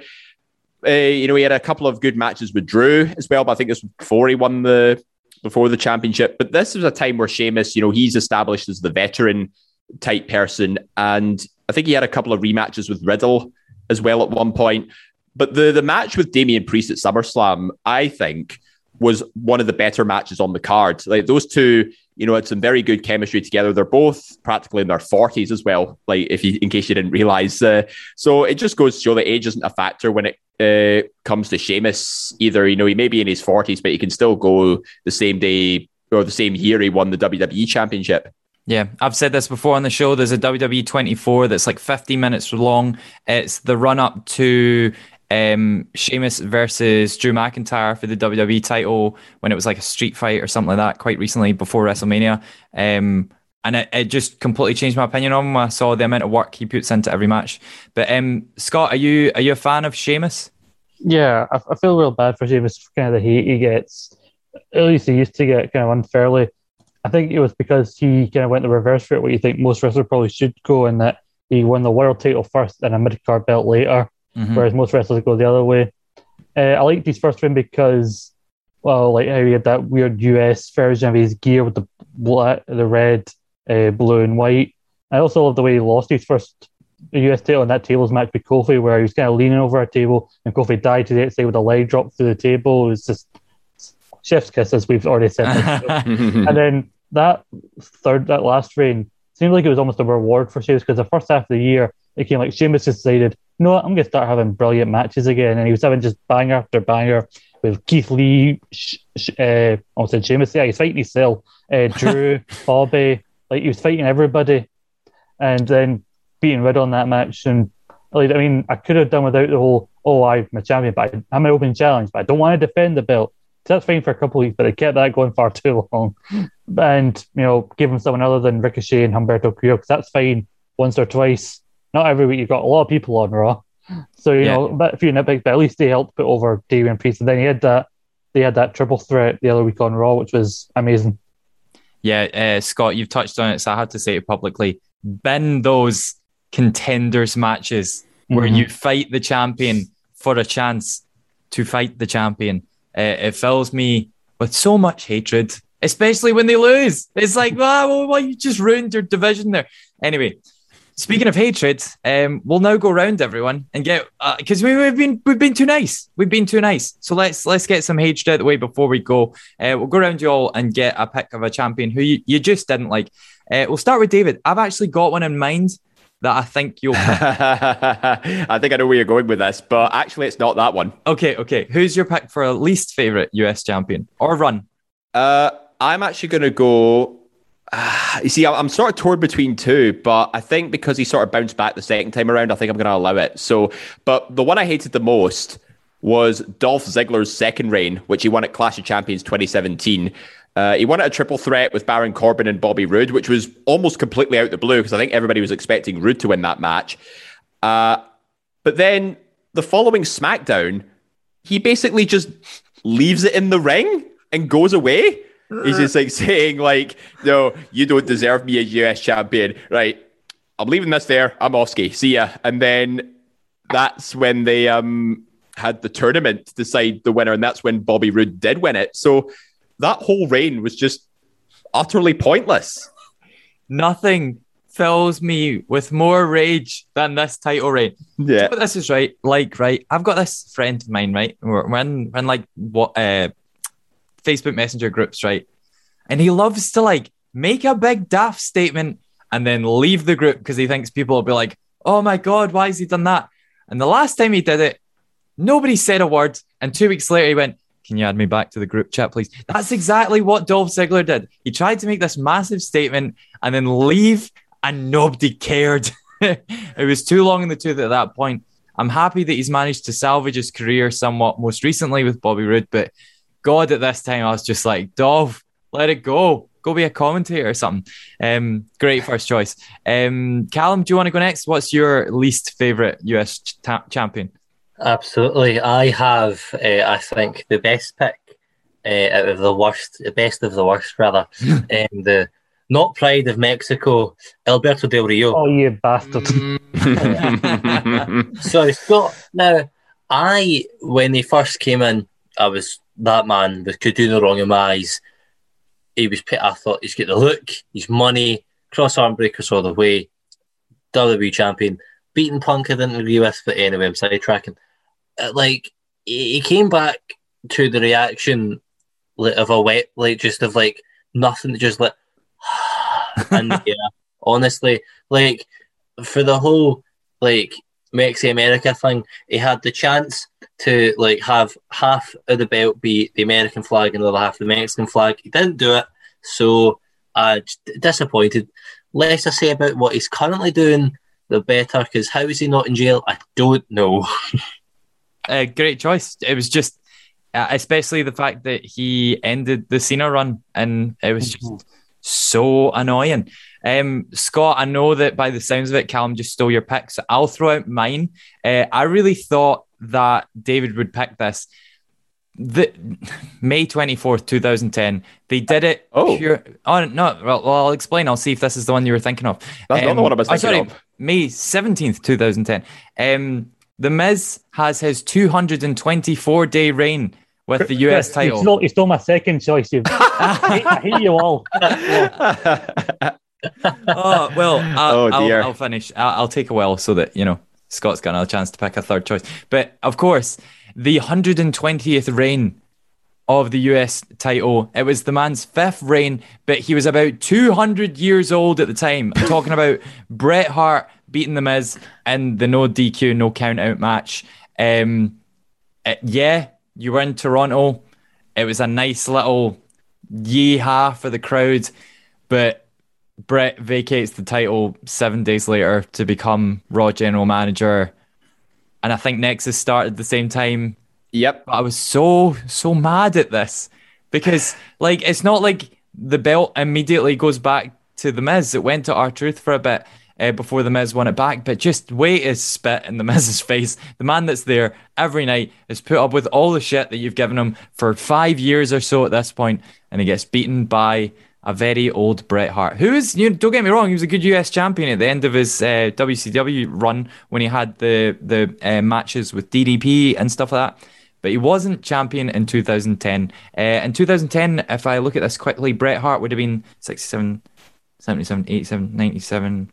Uh, you know, he had a couple of good matches with Drew as well, but I think this was before he won the before the championship. But this was a time where Sheamus, you know, he's established as the veteran type person, and I think he had a couple of rematches with Riddle as well at one point. But the the match with Damian Priest at SummerSlam, I think, was one of the better matches on the card. Like those two, you know, had some very good chemistry together. They're both practically in their forties as well. Like if you, in case you didn't realize, uh, so it just goes to show that age isn't a factor when it uh, comes to Sheamus. Either you know he may be in his forties, but he can still go the same day or the same year he won the WWE Championship. Yeah, I've said this before on the show. There's a WWE 24 that's like 50 minutes long. It's the run up to um, Sheamus versus Drew McIntyre for the WWE title when it was like a street fight or something like that quite recently before WrestleMania. Um, and it, it just completely changed my opinion on him. I saw the amount of work he puts into every match. But um, Scott, are you are you a fan of Sheamus? Yeah, I, I feel real bad for Sheamus for kind of the heat he gets. At least he used to get kind of unfairly. I think it was because he kind of went the reverse route, what you think most wrestlers probably should go, in that he won the world title first and a mid card belt later, Mhm. whereas most wrestlers go the other way. Uh, I liked his first win because well, like how he had that weird US version of his gear with the black, the red, uh, blue, and white. I also love the way he lost his first US title in that tables match with Kofi, where he was kind of leaning over a table and Kofi died to the outside with a leg drop through the table. It was just chef's kiss, as we've already said. and then that third, that last reign seemed like it was almost a reward for Sheamus because the first half of the year it came like Sheamus just decided, you know what, I'm going to start having brilliant matches again, and he was having just banger after banger with Keith Lee, sh- sh- uh, I said Sheamus, yeah, he's fighting his cell, uh, Drew, Bobby, like he was fighting everybody, and then beating Red on that match, and like I mean, I could have done without the whole, oh, I'm a champion, but I'm an open challenge, but I don't want to defend the belt. That's fine for a couple of weeks, but they kept that going far too long. And, you know, give him someone other than Ricochet and Humberto Carrillo, because that's fine once or twice. Not every week. You've got a lot of people on Raw. So, you Yeah. know, a few nitpicks, but at least they helped put over Damian Priest. And then he had that, they had that triple threat the other week on Raw, which was amazing. Yeah, uh, Scott, you've touched on it, so I had to say it publicly. Bin those contenders matches where Mhm. you fight the champion for a chance to fight the champion. Uh, it fills me with so much hatred, especially when they lose. It's like, wow, well, well, you just ruined your division there. Anyway, speaking of hatred, um, we'll now go round everyone and get because we, we've been we've been too nice. We've been too nice. So let's let's get some hatred out of the way before we go. Uh, we'll go around you all and get a pick of a champion who you, you just didn't like. Uh, we'll start with David. I've actually got one in mind that I think you'll. I think I know where you're going with this, but actually, it's not that one. okay, okay. Who's your pick for a least favorite US champion or run? Uh, I'm actually going to go. Uh, you see, I'm, I'm sort of torn between two, but I think because he sort of bounced back the second time around, I think I'm going to allow it. So, but the one I hated the most was Dolph Ziggler's second reign, which he won at Clash of Champions 2017. Uh, he won it a triple threat with Baron Corbin and Bobby Roode, which was almost completely out the blue because I think everybody was expecting Roode to win that match. Uh, but then the following SmackDown, he basically just leaves it in the ring and goes away. He's just like saying, like, no, you don't deserve me as US champion. Right. I'm leaving this there. I'm Oski. See ya. And then that's when they um had the tournament to decide the winner, and that's when Bobby Roode did win it. So that whole reign was just utterly pointless. Nothing fills me with more rage than this title reign. Yeah. But this is right. Like, right. I've got this friend of mine, right? We're, we're in, we're in like what uh Facebook Messenger groups, right? And he loves to like make a big daft statement and then leave the group because he thinks people will be like, "Oh my god, why has he done that?" And the last time he did it, nobody said a word. And two weeks later, he went, "Can you add me back to the group chat, please?" That's exactly what Dolph Ziggler did. He tried to make this massive statement and then leave, and nobody cared. it was too long in the tooth at that point. I'm happy that he's managed to salvage his career somewhat most recently with Bobby Roode, but God, at this time, I was just like, Dov, let it go. Go be a commentator or something. Um, great first choice. Um, Callum, do you want to go next? What's your least favorite US ch- champion? Absolutely. I have, uh, I think, the best pick uh, out of the worst, the best of the worst, rather. um, the not Pride of Mexico, Alberto Del Rio. Oh, you bastard. Sorry, Scott. Now, I, when he first came in, I was that man with could do no wrong in my eyes. He was, pit- I thought he's got the look, he's money, cross arm breakers all the way, WWE champion, beating Punk. I didn't agree with, but anyway, I'm sidetracking. Uh, like he came back to the reaction of a wet, like just of like nothing, just like, and yeah, honestly, like for the whole like Mexi America thing, he had the chance to like have half of the belt be the American flag and the other half the Mexican flag. He didn't do it, so uh, disappointed. Less I say about what he's currently doing, the better. Because how is he not in jail? I don't know. Uh, great choice. It was just, uh, especially the fact that he ended the Cena run, and it was just so annoying. Um, Scott, I know that by the sounds of it, Callum just stole your pick, so I'll throw out mine. Uh, I really thought that David would pick this. The May twenty fourth, two thousand ten. They did it. Oh. pure, oh no. Well, well, I'll explain. I'll see if this is the one you were thinking of. That's not the one I was oh, thinking sorry, of. May seventeenth, two thousand ten. Um, the Miz has his two hundred and twenty four day reign with the US Chris, title. You stole, you stole my second choice. You, I, hate, I hate you all. Yeah. oh well, I'll, Oh, I'll, dear. I'll finish. I'll, I'll take a while so that you know Scott's got another chance to pick a third choice. But of course, the 120th reign of the US title. It was the man's fifth reign, but he was about 200 years old at the time. I'm talking about Bret Hart beating The Miz in the no DQ, no count out match. Um, uh, yeah, you were in Toronto. It was a nice little yee-ha for the crowd, but Bret vacates the title seven days later to become Raw General Manager. And I think Nexus started at the same time. Yep. But I was so, so mad at this because, like, it's not like the belt immediately goes back to The Miz. It went to R-Truth for a bit uh, before The Miz won it back. But just wait his spit in The Miz's face. The man that's there every night is put up with all the shit that you've given him for five years or so at this point, and he gets beaten by a very old Bret Hart, who is, you know, don't get me wrong, he was a good US champion at the end of his uh, WCW run when he had the the uh, matches with DDP and stuff like that. But he wasn't champion in 2010. Uh, in 2010, if I look at this quickly, Bret Hart would have been 67, 77, 87, 97,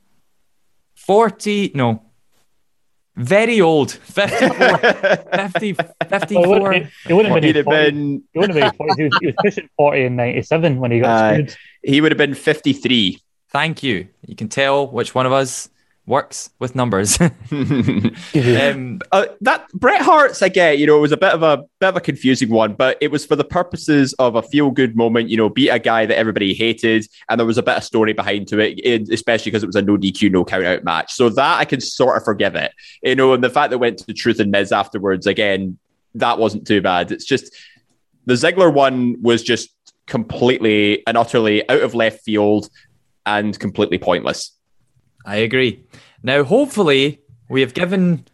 40, no, very old, 54, 50, 54. Well, it, it wouldn't have He'd been, have 40, been. it wouldn't have been 40. He was, he was pushing 40 in 97 when he got Uh, screwed. He would have been 53. Thank you. You can tell which one of us works with numbers. um, Uh, that Bret Hart's, I get, you know, it was a bit of a bit of a confusing one, but it was for the purposes of a feel good moment. You know, beat a guy that everybody hated, and there was a bit of story behind to it, it- especially because it was a no DQ, no count out match. So that I can sort of forgive it. You know, and the fact that it went to the Truth and Miz afterwards, again, that wasn't too bad. It's just the Ziggler one was just completely and utterly out of left field and completely pointless. I agree. Now, hopefully, we have given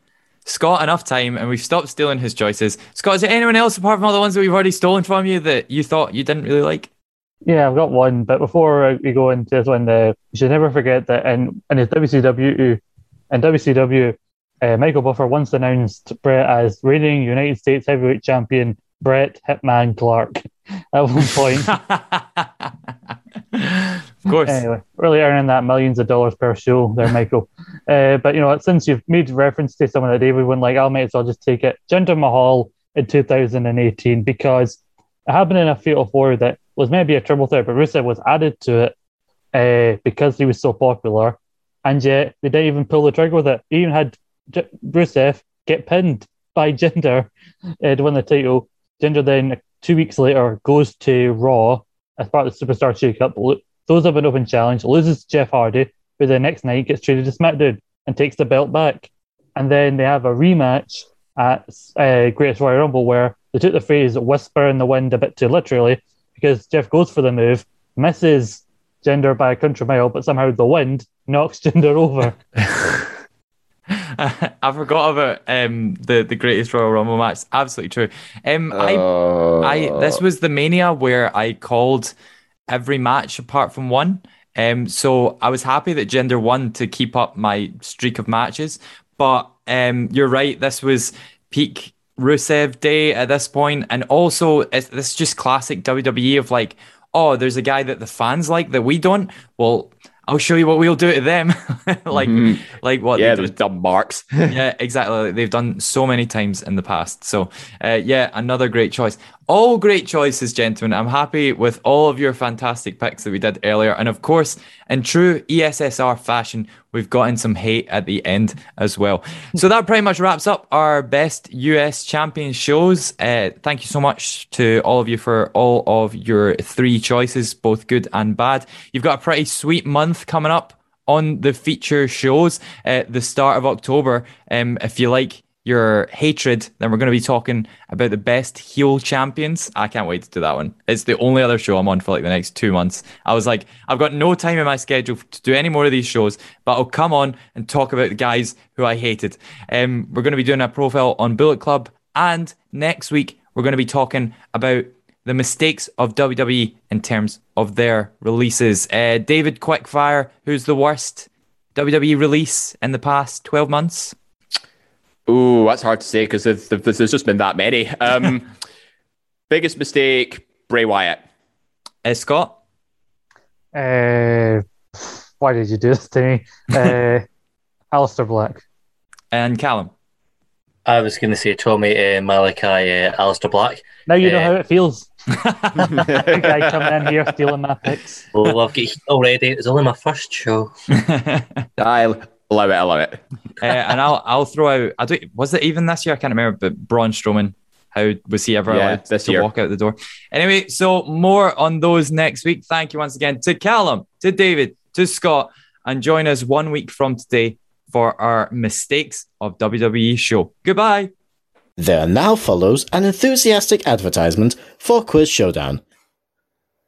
Scott enough time and we've stopped stealing his choices. Scott, is there anyone else apart from all the ones that we've already stolen from you that you thought you didn't really like? Yeah, I've got one. But before we go into this one, uh, you should never forget that in, in his WCW, in WCW, uh, Michael Buffer once announced Bret as reigning United States Heavyweight Champion Bret Hitman Clark at one point. of course. anyway, really earning that millions of dollars per show there, Michael. uh, but you know, since you've made reference to someone that David wouldn't like, I'll might as well just take it. Jinder Mahal in 2018 because it happened in a fatal four that was maybe a triple threat, but Rusev was added to it uh, because he was so popular, and yet they didn't even pull the trigger with it. They even had J- Rusev get pinned by Jinder uh, to win the title. Jinder then two weeks later goes to Raw as part of the Superstar Shakeup, throws up an open challenge, loses to Jeff Hardy, who the next night gets traded to SmackDown and takes the belt back. And then they have a rematch at uh, Greatest Royal Rumble where they took the phrase whisper in the wind a bit too literally because Jeff goes for the move, misses Jinder by a country mile, but somehow the wind knocks Jinder over. I forgot about um, the the greatest Royal Rumble match. Absolutely true. Um, I I this was the mania where I called every match apart from one. Um, so I was happy that Jinder won to keep up my streak of matches. But um, you're right. This was peak Rusev day at this point, and also it's this is just classic WWE of like, oh, there's a guy that the fans like that we don't. Well, I'll show you what we'll do to them. like, Mhm. like what? yeah, those dumb marks. yeah, exactly. They've done so many times in the past. So, uh, yeah, another great choice. All great choices, gentlemen. I'm happy with all of your fantastic picks that we did earlier. And of course, in true ESSR fashion, we've gotten some hate at the end as well. So that pretty much wraps up our best US champion shows. Uh, thank you so much to all of you for all of your three choices, both good and bad. You've got a pretty sweet month coming up on the feature shows at the start of October. Um, if you like your hatred, then we're going to be talking about the best heel champions. I can't wait to do that one. It's the only other show I'm on for like the next two months. I was like, I've got no time in my schedule to do any more of these shows, but I'll come on and talk about the guys who I hated. Um, we're going to be doing a profile on Bullet Club, and next week we're going to be talking about the mistakes of WWE in terms of their releases. Uh, David Quickfire, who's the worst WWE release in the past 12 months? Ooh, that's hard to say because there's, there's just been that many. Um, Biggest mistake, Bray Wyatt. Uh, Scott? Uh, why did you do this to me? Uh, Aleister Black. And Callum? I was going to say Tommy uh, Malakai, uh, Aleister Black. Now you know Uh, how it feels. Guy coming in here stealing my picks. Oh, I've got heat already. It's only my first show. I allow it, allow it. uh, and I'll I'll throw out. I don't. Was it even this year? I can't remember. But Braun Strowman, how was he ever Yeah, allowed this to year. walk out the door? Anyway, so more on those next week. Thank you once again to Callum, to David, to Scott, and join us one week from today for our mistakes of WWE show. Goodbye. There now follows an enthusiastic advertisement for Quiz Showdown.